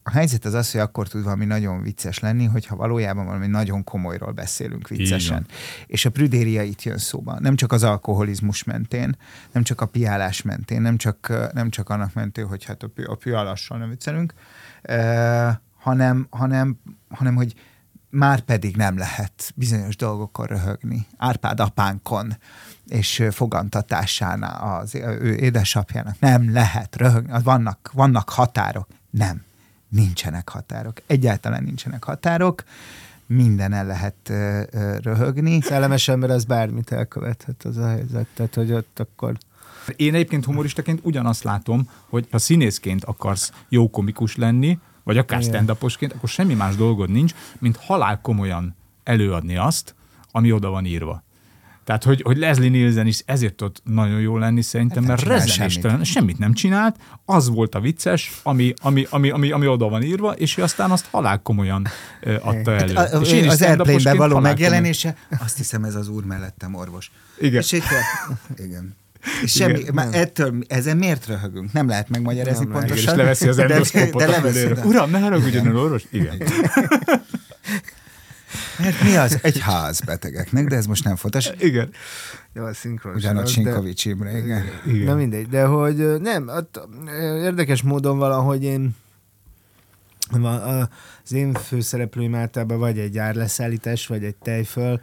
a helyzet az az, hogy akkor tud valami nagyon vicces lenni, hogyha valójában valami nagyon komolyról beszélünk viccesen. És a prüdéria itt jön szóba. Nem csak az alkoholizmus mentén, nem csak a piálás mentén, nem csak, nem csak annak mentén, hogy hát a, a piálással nem viccelünk, eh, hanem, hanem, hanem, hogy már pedig nem lehet bizonyos dolgokon röhögni. Árpád apánkon és fogantatásánál az ő édesapjának nem lehet röhögni. Vannak, vannak határok. Nem nincsenek határok. Egyáltalán nincsenek határok, minden el lehet ö, ö, röhögni. Szellemes ember az bármit elkövethet az a helyzet, tehát hogy ott akkor... Én egyébként humoristaként ugyanazt látom, hogy ha színészként akarsz jó komikus lenni, vagy akár stand akkor semmi más dolgod nincs, mint halál komolyan előadni azt, ami oda van írva. Tehát, hogy, hogy Leslie Nielsen is ezért tud nagyon jó lenni szerintem, hát mert rezenéstelen, semmit. semmit nem csinált, az volt a vicces, ami, ami, ami, ami, ami oda van írva, és ő aztán azt halál komolyan adta elő. Hát, a, és én az airplane való megjelenése, komolyan. azt hiszem ez az úr mellettem orvos. Igen. És itt, igen. És semmi, Igen, már ettől, ezen miért röhögünk? Nem lehet megmagyarázni nem pontosan. Igen, és leveszi az endoszkópot de, de Uram, ne haragudjon orvos? Igen. Mert mi az? Egy ház betegeknek, de ez most nem fontos. Igen. Jó, a szinkron. Ugyanott Sinkovics Imre, igen. igen. Na mindegy, de hogy nem, érdekes módon valahogy én az én főszereplőim általában vagy egy árleszállítás, vagy egy tejföl,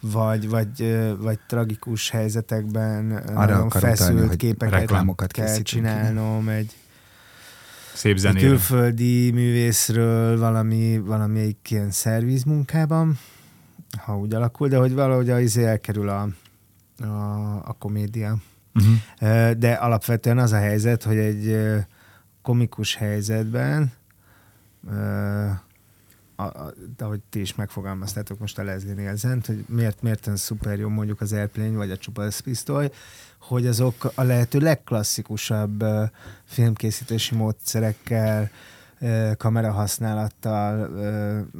vagy, vagy, vagy tragikus helyzetekben Arra feszült utalni, képeket kell csinálnom, egy, Szép zenére. Külföldi művészről valami, egy ilyen szervizmunkában, ha úgy alakul, de hogy valahogy az izé elkerül a, a, a komédia. Uh-huh. De alapvetően az a helyzet, hogy egy komikus helyzetben a, a, ahogy ti is megfogalmaztátok most a Leslie Nielsen, hogy miért, miért szuper jó mondjuk az Airplane vagy a Csupasz pisztoly, hogy azok a lehető legklasszikusabb filmkészítési módszerekkel, kamera használattal.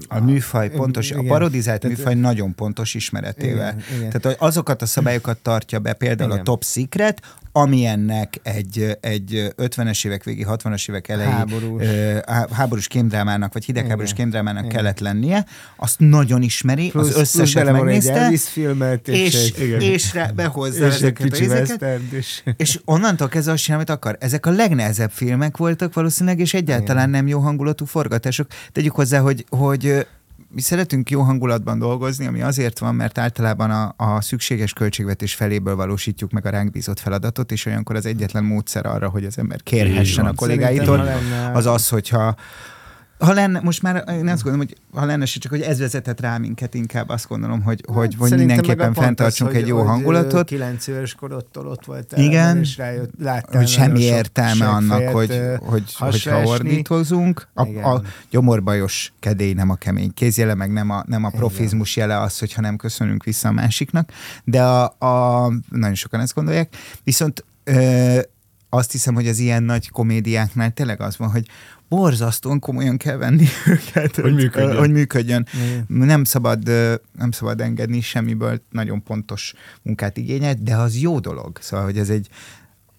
A műfaj pontos, igen, a parodizált tehát, műfaj nagyon pontos ismeretével. Igen, igen. Tehát azokat a szabályokat tartja be, például igen. a Top Secret, ami ennek egy, egy 50-es évek végi, 60-as évek elejé háborús, háborús kémdrámának, vagy hidegháborús kémdrámának igen. kellett lennie, azt nagyon ismeri, plusz, az összeset plusz megnézte, egy filmet, és, és, és, és rá behozza és ezeket a ezeket, és... és onnantól kezdve azt csinál, amit akar. Ezek a legnehezebb filmek voltak valószínűleg, és egyáltalán igen. nem jó hangulatú forgatások. Tegyük hozzá, hogy, hogy mi szeretünk jó hangulatban dolgozni, ami azért van, mert általában a, a szükséges költségvetés feléből valósítjuk meg a ránk bízott feladatot, és olyankor az egyetlen módszer arra, hogy az ember kérhessen a kollégáitól, az az, hogyha ha lenne, most már én azt gondolom, hogy ha lenne csak, hogy ez vezetett rá minket inkább, azt gondolom, hogy, hát, hogy, hogy mindenképpen fenntartsunk egy jó hogy, hangulatot. Kilenc éves korodtól ott volt Igen, és rájött, láttál hogy semmi értelme annak, hogy, hogy, hogy ha ordítozunk. A, a gyomorbajos kedély nem a kemény kézjele, meg nem a, nem a profizmus jele az, hogyha nem köszönünk vissza a másiknak, de a, a nagyon sokan ezt gondolják. Viszont ö, azt hiszem, hogy az ilyen nagy komédiáknál tényleg az van, hogy borzasztóan komolyan kell venni őket, hogy működjön. Hogy működjön. Nem, szabad, nem szabad engedni semmiből, nagyon pontos munkát igényelt, de az jó dolog. Szóval, hogy ez egy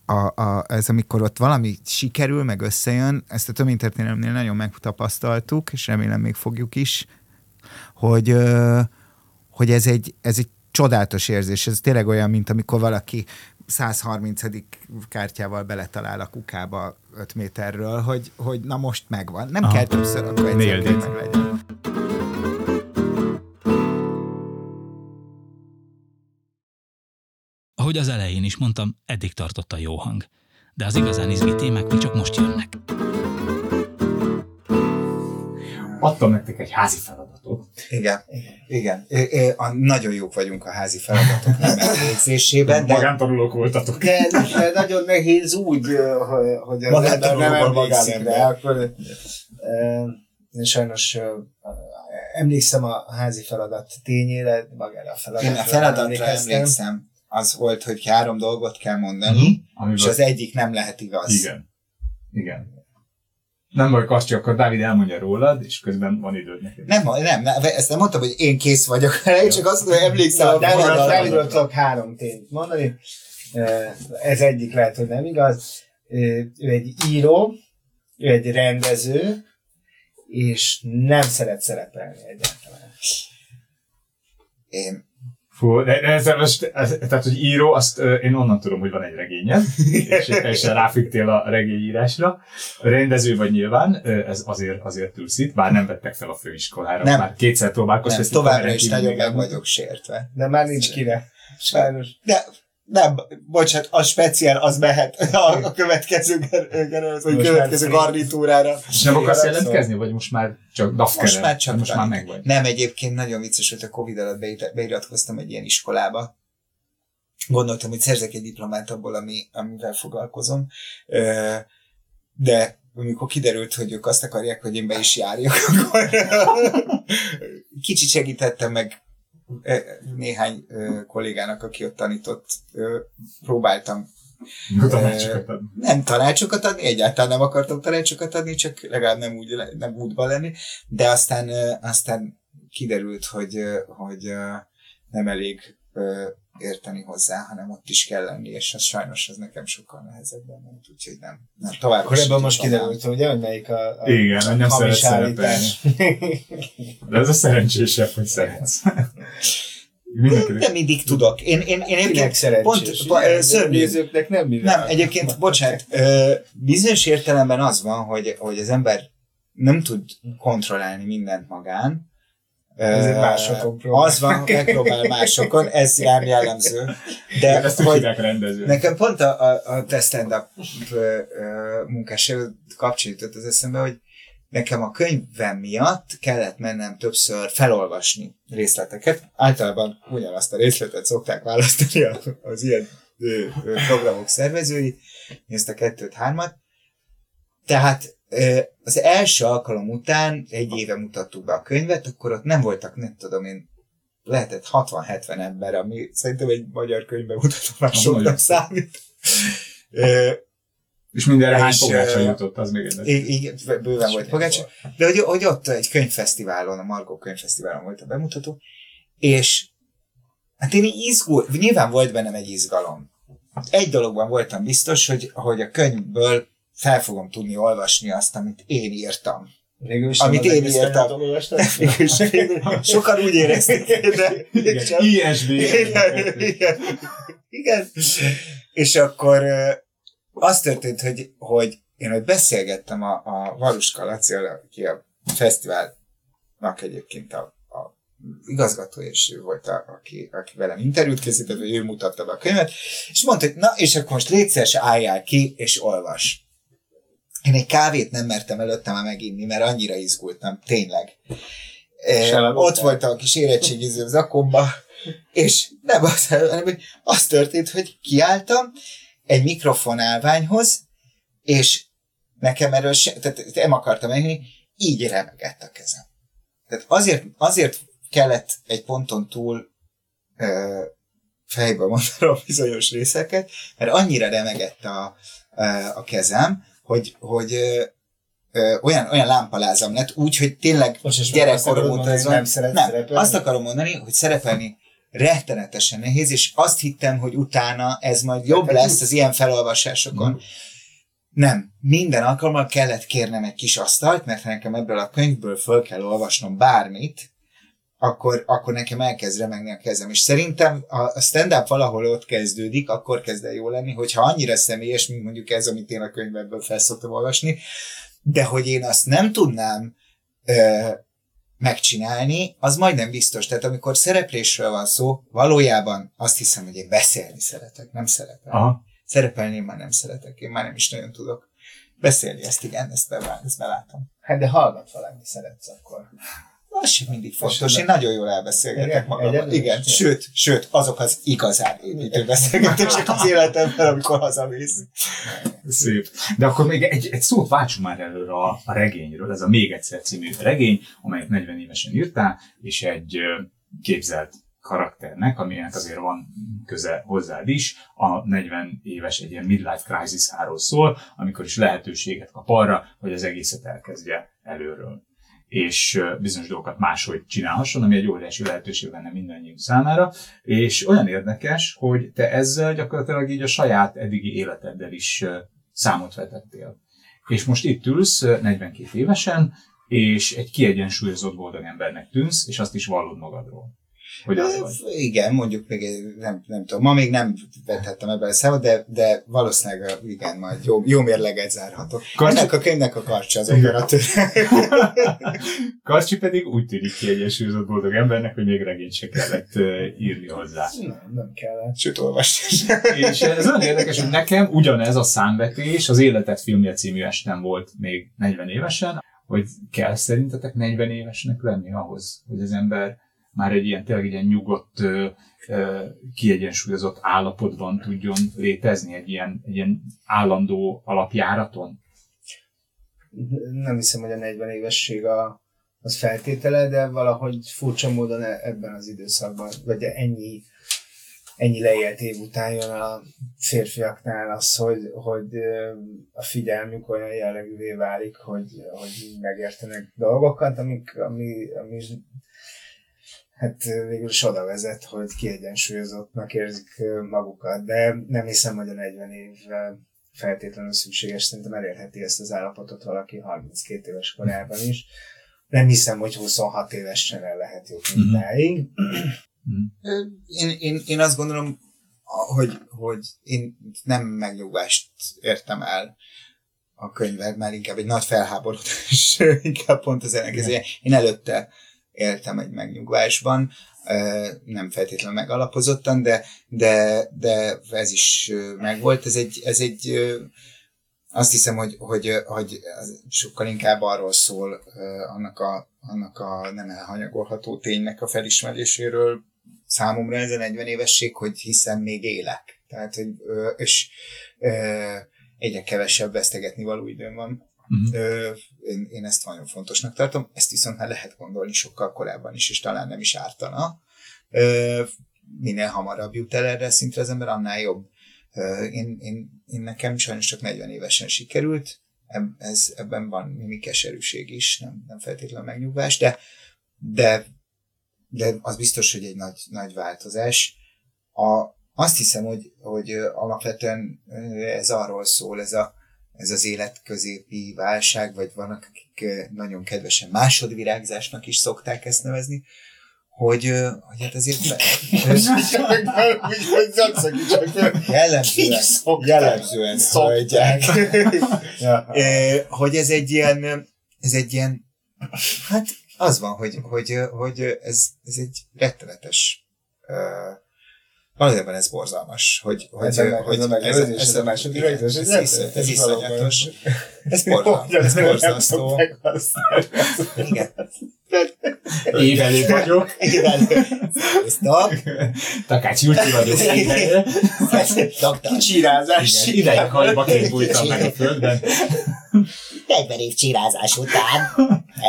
a, a, ez amikor ott valami sikerül, meg összejön, ezt a töménytörténelemnél nagyon megtapasztaltuk, és remélem még fogjuk is, hogy, hogy ez egy, ez egy csodálatos érzés. Ez tényleg olyan, mint amikor valaki 130. kártyával beletalál a kukába 5 méterről, hogy, hogy na most megvan. Nem Aha. kell többször, akkor egyszer meg legyen. Ahogy az elején is mondtam, eddig tartott a jó hang. De az igazán izgi témák még csak most jönnek. Adtam nektek egy házi feladatot. Igen, igen. igen. A, nagyon jók vagyunk a házi feladatok nem elvégzésében. De, Magántanulók voltatok. De, de nagyon nehéz úgy, hogy az ember nem emlékszik, de akkor én sajnos emlékszem a házi feladat tényére, magára a feladatra. Én a feladatra emlékszem az volt, hogy három dolgot kell mondani, uh-huh. és az egyik nem lehet igaz. Igen. Igen. Nem vagy azt csak akkor Dávid elmondja rólad, és közben van időd neked. Nem, nem, nem, ezt nem mondtam, hogy én kész vagyok, én csak azt mondom, hogy emlékszem a Dávidról tudok három tényt mondani. Ez egyik lehet, hogy nem igaz. Ő egy író, ő egy rendező, és nem szeret szerepelni egyáltalán. Én Fú, de ez, ez, ez, tehát, hogy író, azt én onnan tudom, hogy van egy regényed, és teljesen ráfügtél a regényírásra. Rendező vagy nyilván, ez azért, azért ülsz itt, bár nem vettek fel a főiskolára, nem. már kétszer próbálkoztál. Nem, továbbra is nagyon meg vagyok sértve. De már nincs kire. Sajnos. De nem, bocsánat, a speciál az mehet a következő, vagy következő garnitúrára. Nem akarsz jelentkezni, vagy most már csak dafkere? Most már csak most már meg vagy. Nem, egyébként nagyon vicces, hogy a Covid alatt beiratkoztam egy ilyen iskolába. Gondoltam, hogy szerzek egy diplomát abból, ami, amivel foglalkozom. De amikor kiderült, hogy ők azt akarják, hogy én be is járjak, akkor kicsit segítettem meg néhány kollégának, aki ott tanított, próbáltam tanácsokat adni. Nem tanácsokat adni, egyáltalán nem akartam tanácsokat adni, csak legalább nem úgy nem útban lenni, de aztán, aztán kiderült, hogy, hogy nem elég érteni hozzá, hanem ott is kell lenni, és az sajnos az nekem sokkal nehezebben ment, úgyhogy nem. nem tovább Akkor ebben most kiderült, ugye, hogy melyik a, a Igen, a nem szeret szerepelni. De ez a szerencsésebb, hogy szeretsz. Mindenkinek. Nem mindig tudok. Én, én, én egyébként pont, szörnyűzőknek nem mivel. Nem, egyébként, bocsánat, bizonyos értelemben az van, hogy, hogy az ember nem tud kontrollálni mindent magán, ez másokon próbál. Az van, megpróbál másokon, ez rám jellemző. De ezt hogy rendező. Nekem pont a, a, a te stand-up munkás kapcsolatot az eszembe, hogy nekem a könyvem miatt kellett mennem többször felolvasni részleteket. Általában ugyanazt a részletet szokták választani az ilyen programok szervezői, ezt a kettőt, hármat. Tehát az első alkalom után egy éve mutattuk be a könyvet, akkor ott nem voltak, nem tudom én, lehetett 60-70 ember, ami szerintem egy magyar könyvbe mutató már soknak számít. És mindenre hány pogácsa jutott, az még egy. Igen, bőven volt pogácsa. De hogy, hogy ott egy könyvfesztiválon, a Margó könyvfesztiválon volt a bemutató, és hát én izgul, nyilván volt bennem egy izgalom. Egy dologban voltam biztos, hogy, hogy a könyvből fel fogom tudni olvasni azt, amit én írtam. Végül amit én írtam. Sokan úgy érezték, de... ISB. Igen. És akkor az történt, hogy, hogy én hogy beszélgettem a, a Valuska Laci, aki a fesztiválnak egyébként a, a igazgató, és ő volt, a, aki, aki velem interjút készített, ő mutatta be a könyvet, és mondta, hogy na, és akkor most légy álljál ki, és olvas. Én egy kávét nem mertem előtte már meginni, mert annyira izgultam, tényleg. E, ott voltam a kis érettségiző zakomba, és nem az, hanem hogy az történt, hogy kiálltam egy mikrofonálványhoz, és nekem erről se, tehát nem akartam menni, így remegett a kezem. Tehát azért, azért kellett egy ponton túl ö, fejbe mondanom bizonyos részeket, mert annyira remegett a, a kezem, hogy, hogy ö, olyan, olyan lámpalázam lett, úgy, hogy tényleg gyerekkorom óta ez nem, szeret nem, azt akarom mondani, hogy szerepelni rettenetesen nehéz, és azt hittem, hogy utána ez majd jobb Hát lesz az ilyen felolvasásokon. Nem, minden alkalommal kellett kérnem egy kis asztalt, mert nekem ebből a könyvből föl kell olvasnom bármit, akkor, akkor nekem elkezd remegni a kezem. És szerintem a, stand-up valahol ott kezdődik, akkor kezd el jó lenni, hogyha annyira személyes, mint mondjuk ez, amit én a könyvekből felszoktam olvasni, de hogy én azt nem tudnám ö, megcsinálni, az majdnem biztos. Tehát amikor szereplésről van szó, valójában azt hiszem, hogy én beszélni szeretek, nem szerepelni. Aha. Szerepelni én már nem szeretek, én már nem is nagyon tudok. Beszélni, ezt igen, ezt, be, ezt belátom. Hát de hallgatva lenni szeretsz akkor. Az sem mindig fontos. Én nagyon jól elbeszélgetek Igen? magammal. Igen, sőt, sőt, azok az igazán építő beszélgetések az életemben, amikor hazamész. Szép. De akkor még egy, egy szót váltsunk már előre a, a regényről. Ez a Még egyszer című regény, amelyet 40 évesen írtál, és egy képzelt karakternek, aminek azért van köze hozzád is, a 40 éves egy ilyen midlife crisis-áról szól, amikor is lehetőséget kap arra, hogy az egészet elkezdje előről és bizonyos dolgokat máshogy csinálhasson, ami egy óriási lehetőség lenne mindannyiunk számára, és olyan érdekes, hogy te ezzel gyakorlatilag így a saját eddigi életeddel is számot vetettél. És most itt ülsz ö, 42 évesen, és egy kiegyensúlyozott boldog embernek tűnsz, és azt is vallod magadról. Hogy az vagy. Igen, mondjuk még nem, nem tudom, ma még nem vethettem ebben a számot, de, de valószínűleg igen, majd jó, jó mérleget zárhatok. Karcsi- Ennek a könyvnek a karcsa az operatőr. Karcsi pedig úgy tűnik kiegyensúlyozott boldog embernek, hogy még regényt se kellett írni hozzá. Nem, nem kellett. Sőt, olvasni. És ez olyan érdekes, hogy nekem ugyanez a számvetés az Életet filmje című estem volt még 40 évesen, hogy kell szerintetek 40 évesnek lenni ahhoz, hogy az ember már egy ilyen tényleg egy ilyen nyugodt, kiegyensúlyozott állapotban tudjon létezni egy ilyen, egy ilyen állandó alapjáraton. Nem hiszem, hogy a 40 évesség a, az feltétele, de valahogy furcsa módon e- ebben az időszakban, vagy ennyi, ennyi leélt év után jön a férfiaknál az, hogy, hogy a figyelmük olyan jellegűvé válik, hogy, hogy megértenek dolgokat, amik, ami, ami hát végül is oda vezet, hogy kiegyensúlyozottnak érzik magukat, de nem hiszem, hogy a 40 év feltétlenül szükséges, szerintem elérheti ezt az állapotot valaki 32 éves korában is. Nem hiszem, hogy 26 évesen el lehet jutni Mhm. idáig. Én, én, én azt gondolom, hogy, hogy én nem megnyugvást értem el a könyvekben, inkább egy nagy felháborodás, inkább pont az ellenkezője. Én előtte éltem egy megnyugvásban, nem feltétlenül megalapozottan, de, de, de ez is megvolt. Ez egy, ez egy azt hiszem, hogy, hogy, hogy sokkal inkább arról szól annak a, annak a nem elhanyagolható ténynek a felismeréséről, számomra ez a 40 évesség, hogy hiszem még élek. Tehát, hogy, és egyre kevesebb vesztegetni való időm van. Ö, én, én ezt nagyon fontosnak tartom, ezt viszont már lehet gondolni sokkal korábban is, és talán nem is ártana. Minél hamarabb jut el erre szintre az ember, annál jobb. Én, én, én nekem sajnos csak 40 évesen sikerült, ez, ebben van némi keserűség is, nem, nem feltétlenül megnyugvás, de, de, de az biztos, hogy egy nagy, nagy változás. A, azt hiszem, hogy, hogy alapvetően ez arról szól, ez, a, ez az életközépi válság, vagy vannak, akik nagyon kedvesen másodvirágzásnak is szokták ezt nevezni, hogy, hogy hát azért jellemzően, jellemzően Ö, hogy ez egy ilyen, ez egy ilyen, hát az van, hogy, hogy, hogy ez, ez egy rettenetes, uh, valójában ez borzalmas, hogy, hogy, Ez hogy ez a megnevezés, ez a második igen, rejtés, ez, ez ez, ez ez iszonyatos. Ez borzalmas, ez borzasztó. Igen. Évelő vagyok, Igen. Stop. Takács Júlti vagyok, évelő. Doktor. Csírázás. Ideig hajbaként bújtam meg a földben. 40 év csirázás után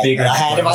egyben a hervan,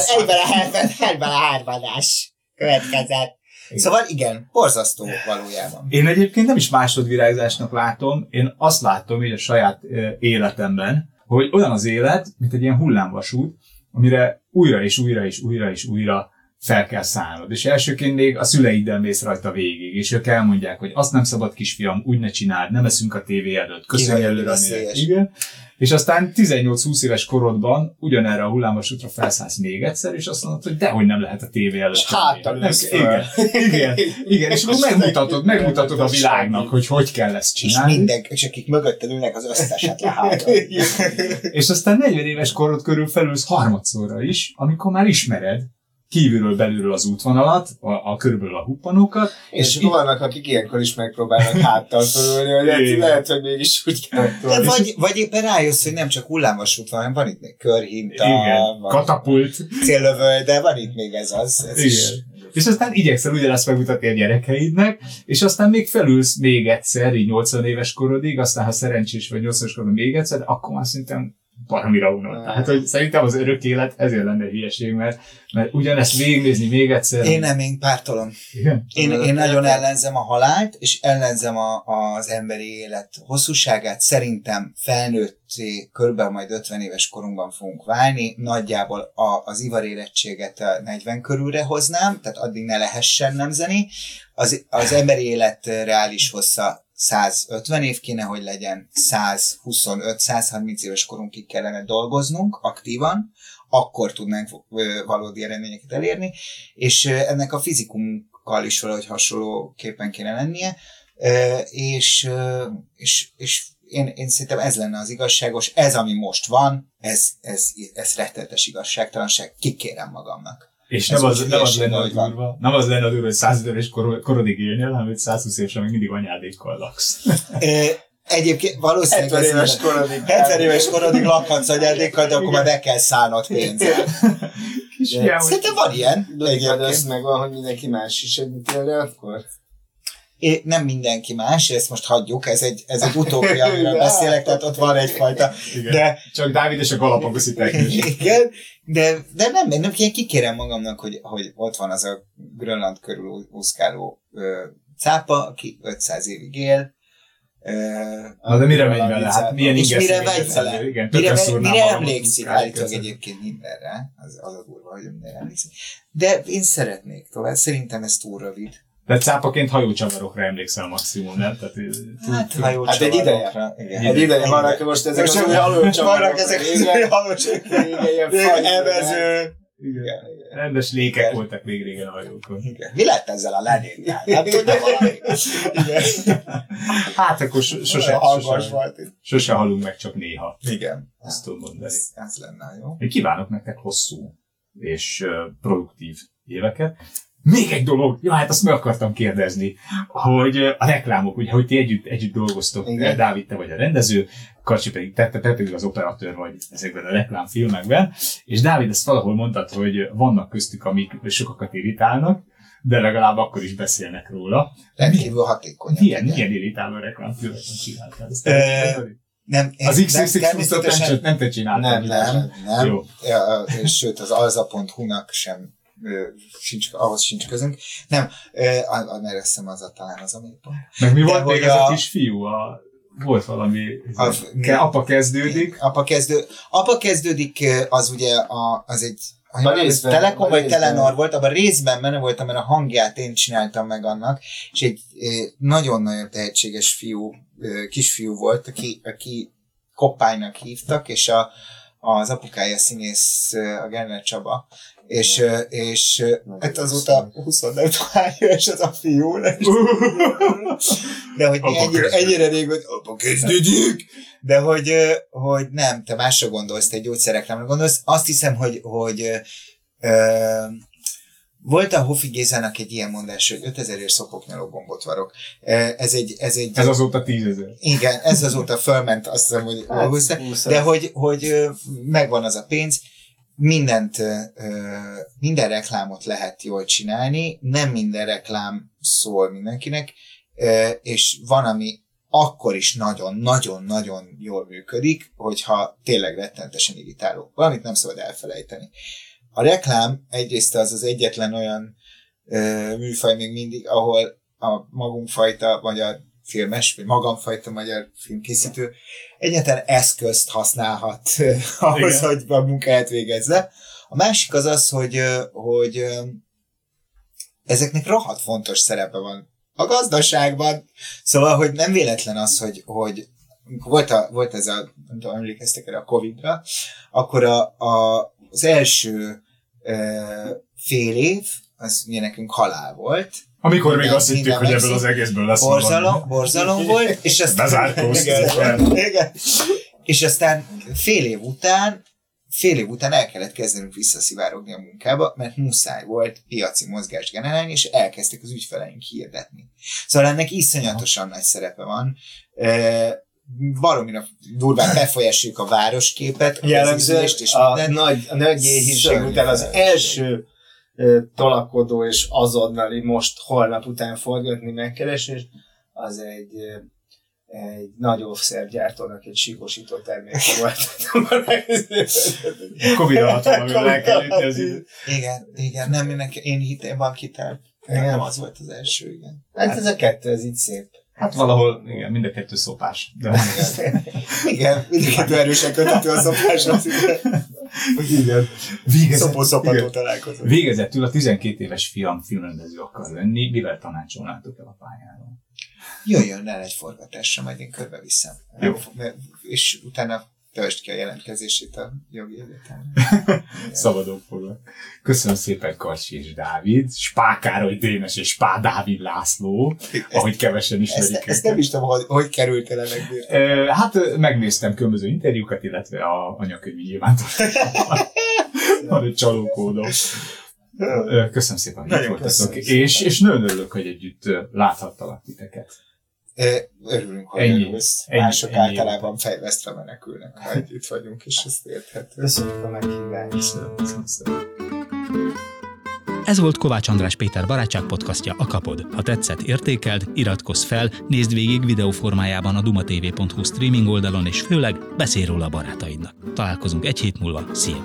megvan. Következett. Szóval igen, borzasztó valójában. Én egyébként nem is másodvirágzásnak látom, én azt látom így a saját életemben, hogy olyan az élet, mint egy ilyen hullámvasút, amire újra és újra és újra és újra fel kell szállnod. És elsőként még a szüleiddel mész rajta végig, és ők elmondják, hogy azt nem szabad kisfiam, úgy ne csináld, nem eszünk a tévé előtt, köszönj előre. Igen. És aztán 18-20 éves korodban ugyanerre a hullámvasútra felszállsz még egyszer, és azt mondod, hogy dehogy nem lehet a tévé előtt. És háttal igen, igen, igen, és akkor megmutatod, megmutatod a világnak, hogy hogy kell ezt És csinálni. minden, és akik mögötted ülnek, az összeset lehátolni. És aztán 40 éves korod körül felülsz harmadszorra is, amikor már ismered kívülről, belülről az útvonalat, a, a körülbelül a huppanókat, És akkor vannak, akik ilyenkor is megpróbálnak háttal fölülni, hogy hát lehet, hogy mégis úgy kell De vagy, vagy éppen rájössz, hogy nem csak hullámvasút van, hanem van itt még körhinta, igen, van katapult, céllövöly, de van itt még ez az. Ez is. igen. És aztán igyekszel ugyanezt megmutatni a gyerekeidnek, és aztán még felülsz még egyszer, így 80 éves korodig, aztán ha szerencsés vagy 80 éves korodig még egyszer, akkor már szerintem baromira unod. Tehát, hogy szerintem az örök élet ezért lenne hülyeség, mert, mert ugyanezt végignézni még egyszer. Én nem, én pártolom. Igen. Én, én nagyon ellenzem a halált, és ellenzem a, az emberi élet hosszúságát. Szerintem felnőtté, körülbelül majd 50 éves korunkban fogunk válni. Nagyjából a, az ivarérettséget a 40 körülre hoznám, tehát addig ne lehessen nemzeni. Az, az emberi élet reális hossza 150 év kéne, hogy legyen 125-130 éves korunkig kellene dolgoznunk aktívan, akkor tudnánk valódi eredményeket elérni, és ennek a fizikumkkal is valahogy hasonlóképpen kéne lennie, és, és, és én, én szerintem ez lenne az igazságos, ez, ami most van, ez, ez, ez rettenetes igazságtalanság, kikérem magamnak. És Ez nem az, nem az lenne a van. durva, nem az lenne a durva, hogy 100 éves kor, korodig élnél, hanem hogy 120 évesen még mindig anyádékkal laksz. Egyébként valószínűleg 70 ez éves van. korodig. 70 éves korodig lakhatsz anyádékkal, de akkor már be kell szállnod pénzzel. Szerintem van ilyen. De az Egyébként. megvan, hogy mindenki más is együtt él, de akkor? É, nem mindenki más, ezt most hagyjuk, ez egy, ez egy utópia, amiről beszélek, tehát ott van egyfajta, Igen. de Csak Dávid és a Galapagoszi igen, de, de nem, nem ilyen kikérem magamnak, hogy, hogy ott van az a Grönland körül úszkáló ö, cápa, aki 500 évig él, Na de mire megy vele? Hát milyen és mire megy vele? Igen, Mire, mire, emlékszik? Állítólag egyébként mindenre, az, az a durva, hogy mindenre emlékszik. De én szeretnék tovább, szerintem ez túl rövid. De cápaként hajócsavarokra emlékszel maximum, nem? Tehát, Hát, ha jól Hát egy csavarokra, igen. Egy ideje vannak most ezek az új halócsavarok. Vannak ezek az új halócsavarok. Régen ilyen evező. igen. Igen, igen. rendes lékek voltak még régen a hajókon. Igen. Mi lett ezzel a Lenintel? Nem tudja valami? Igen. Hát akkor so- sose, sose, sose halunk meg, csak néha. Igen. Azt tudom mondani. Ez, ez lenne jó. Én kívánok nektek hosszú és produktív éveket. Még egy dolog, ja, hát azt meg akartam kérdezni, hogy a reklámok, ugye, hogy ti együtt, együtt dolgoztok, Igen. Dávid, te vagy a rendező, Karcsi pedig, te, te, te pedig az operatőr vagy ezekben a reklámfilmekben, és Dávid ezt valahol mondtad, hogy vannak köztük, amik sokakat irritálnak, de legalább akkor is beszélnek róla. Rendkívül hatékony. Milyen, milyen irritáló reklámfilmeket csináltál? Ezt? Nem, az XXX nem, te csináltad. nem, nem, nem. Jó. Ja, és sőt, az alza.hu-nak sem sincs, ahhoz sincs közünk. Nem, ö, a, a nereszem az a talán az a mélypont. Meg mi volt még ez a a- kis fiú? A, volt valami... A- ke, apa kezdődik. Apa, kezdő, apa kezdődik, az ugye a, az egy A részben- Telekom a vagy részben. Telenor volt, abban részben benne voltam, mert a hangját én csináltam meg annak, és egy nagyon-nagyon tehetséges fiú, kisfiú volt, aki, aki Koppánynak hívtak, és a, az apukája színész a Gerner Csaba, és, és ö, hát azóta 20 nem tudom hány éves az a fiú, is de hogy Apa ennyire, kezdődik. ennyire rég, hogy apa kezdődik, de hogy, hogy nem, te másra gondolsz, te egy gyógyszereklámra gondolsz. Azt hiszem, hogy, hogy ö, volt a Hofi Gézának egy ilyen mondás, hogy 5000 ér szopoknyaló gombot varok. Ez egy, ez egy Ez azóta tízezer. igen, ez azóta fölment, azt hiszem, hogy Hát, húsz de hogy, hogy megvan az a pénz, mindent, minden reklámot lehet jól csinálni, nem minden reklám szól mindenkinek, és van, ami akkor is nagyon-nagyon-nagyon jól működik, hogyha tényleg rettenetesen irritáló. Valamit nem szabad elfelejteni. A reklám egyrészt az az egyetlen olyan műfaj még mindig, ahol a magunkfajta magyar filmes, vagy magamfajta magyar filmkészítő egyetlen eszközt használhat ö, ahhoz, Igen. hogy a munkáját végezze. A másik az az, hogy, ö, hogy ö, ezeknek rohadt fontos szerepe van a gazdaságban. Szóval, hogy nem véletlen az, hogy, hogy volt, a, volt ez a, nem tudom, emlékeztek erre a Covid-ra, akkor a, a, az első e, fél év, az ugye nekünk halál volt, Amikor még azt hittük, hogy ebből az egészből lesz borzalom, valami. borzalom volt, és Bezárkóztunk. igen. és aztán fél év után, fél év után el kellett kezdenünk visszaszivárogni a munkába, mert muszáj volt piaci mozgást generálni, és elkezdtek az ügyfeleink hirdetni. Szóval ennek iszonyatosan nagy szerepe van. E, baromira durván befolyásoljuk a városképet, az Jellemzően ízlést és a minden. nagy, a nagy éhínség után az első tolakodó és azonnali most holnap után forgatni megkeresés, az egy egy nagy offszergyártónak egy sikosító terméke volt. Covid alatt az. Igen, igen, nem, nekem, én hitem van kitelt. Igen. Nem az volt az első, igen. hát ez a kettő, ez így szép. Hát valahol, igen, mind a kettő szopás. De Igen, mindenki erősen köthető a szopáshoz. igen. Igen. találkozó. Végezetül a 12 éves fiam filmrendező akar lenni, mivel tanácsolnátok el a pályáról? Jöjjön el egy forgatásra, majd én körbeviszem. Jó. És utána töltsd ki a jelentkezését a jogi egyetemre. Szabadon foglak. Köszönöm szépen Karcsi és Dávid, Spákároly Dénes és Spá Dávid László, ahogy kevesen Ezt, ismerik ezt nem őket. is tudom, hogy, hogy került el ennek Hát megnéztem különböző interjúkat, illetve a anyakönyvi nyilvántartásban. Van egy csalókódom. Köszönöm szépen, hogy itt voltatok, köszönöm és, és nagyon örülök, hogy együtt láthattalak titeket. Örülünk, hogy Ennyi. örülsz. Ennyi. Mások Ennyi. általában fejvesztve menekülnek, ha együtt vagyunk, és ezt érthető. Köszönjük a meghívást. Köszönöm szépen. Ez volt Kovács András Péter barátság podcastja a Kapod. Ha tetszett, értékeld, iratkozz fel, nézd végig videóformájában a dumatv.hu streaming oldalon, és főleg beszélj róla a barátaidnak. Találkozunk egy hét múlva. Szia!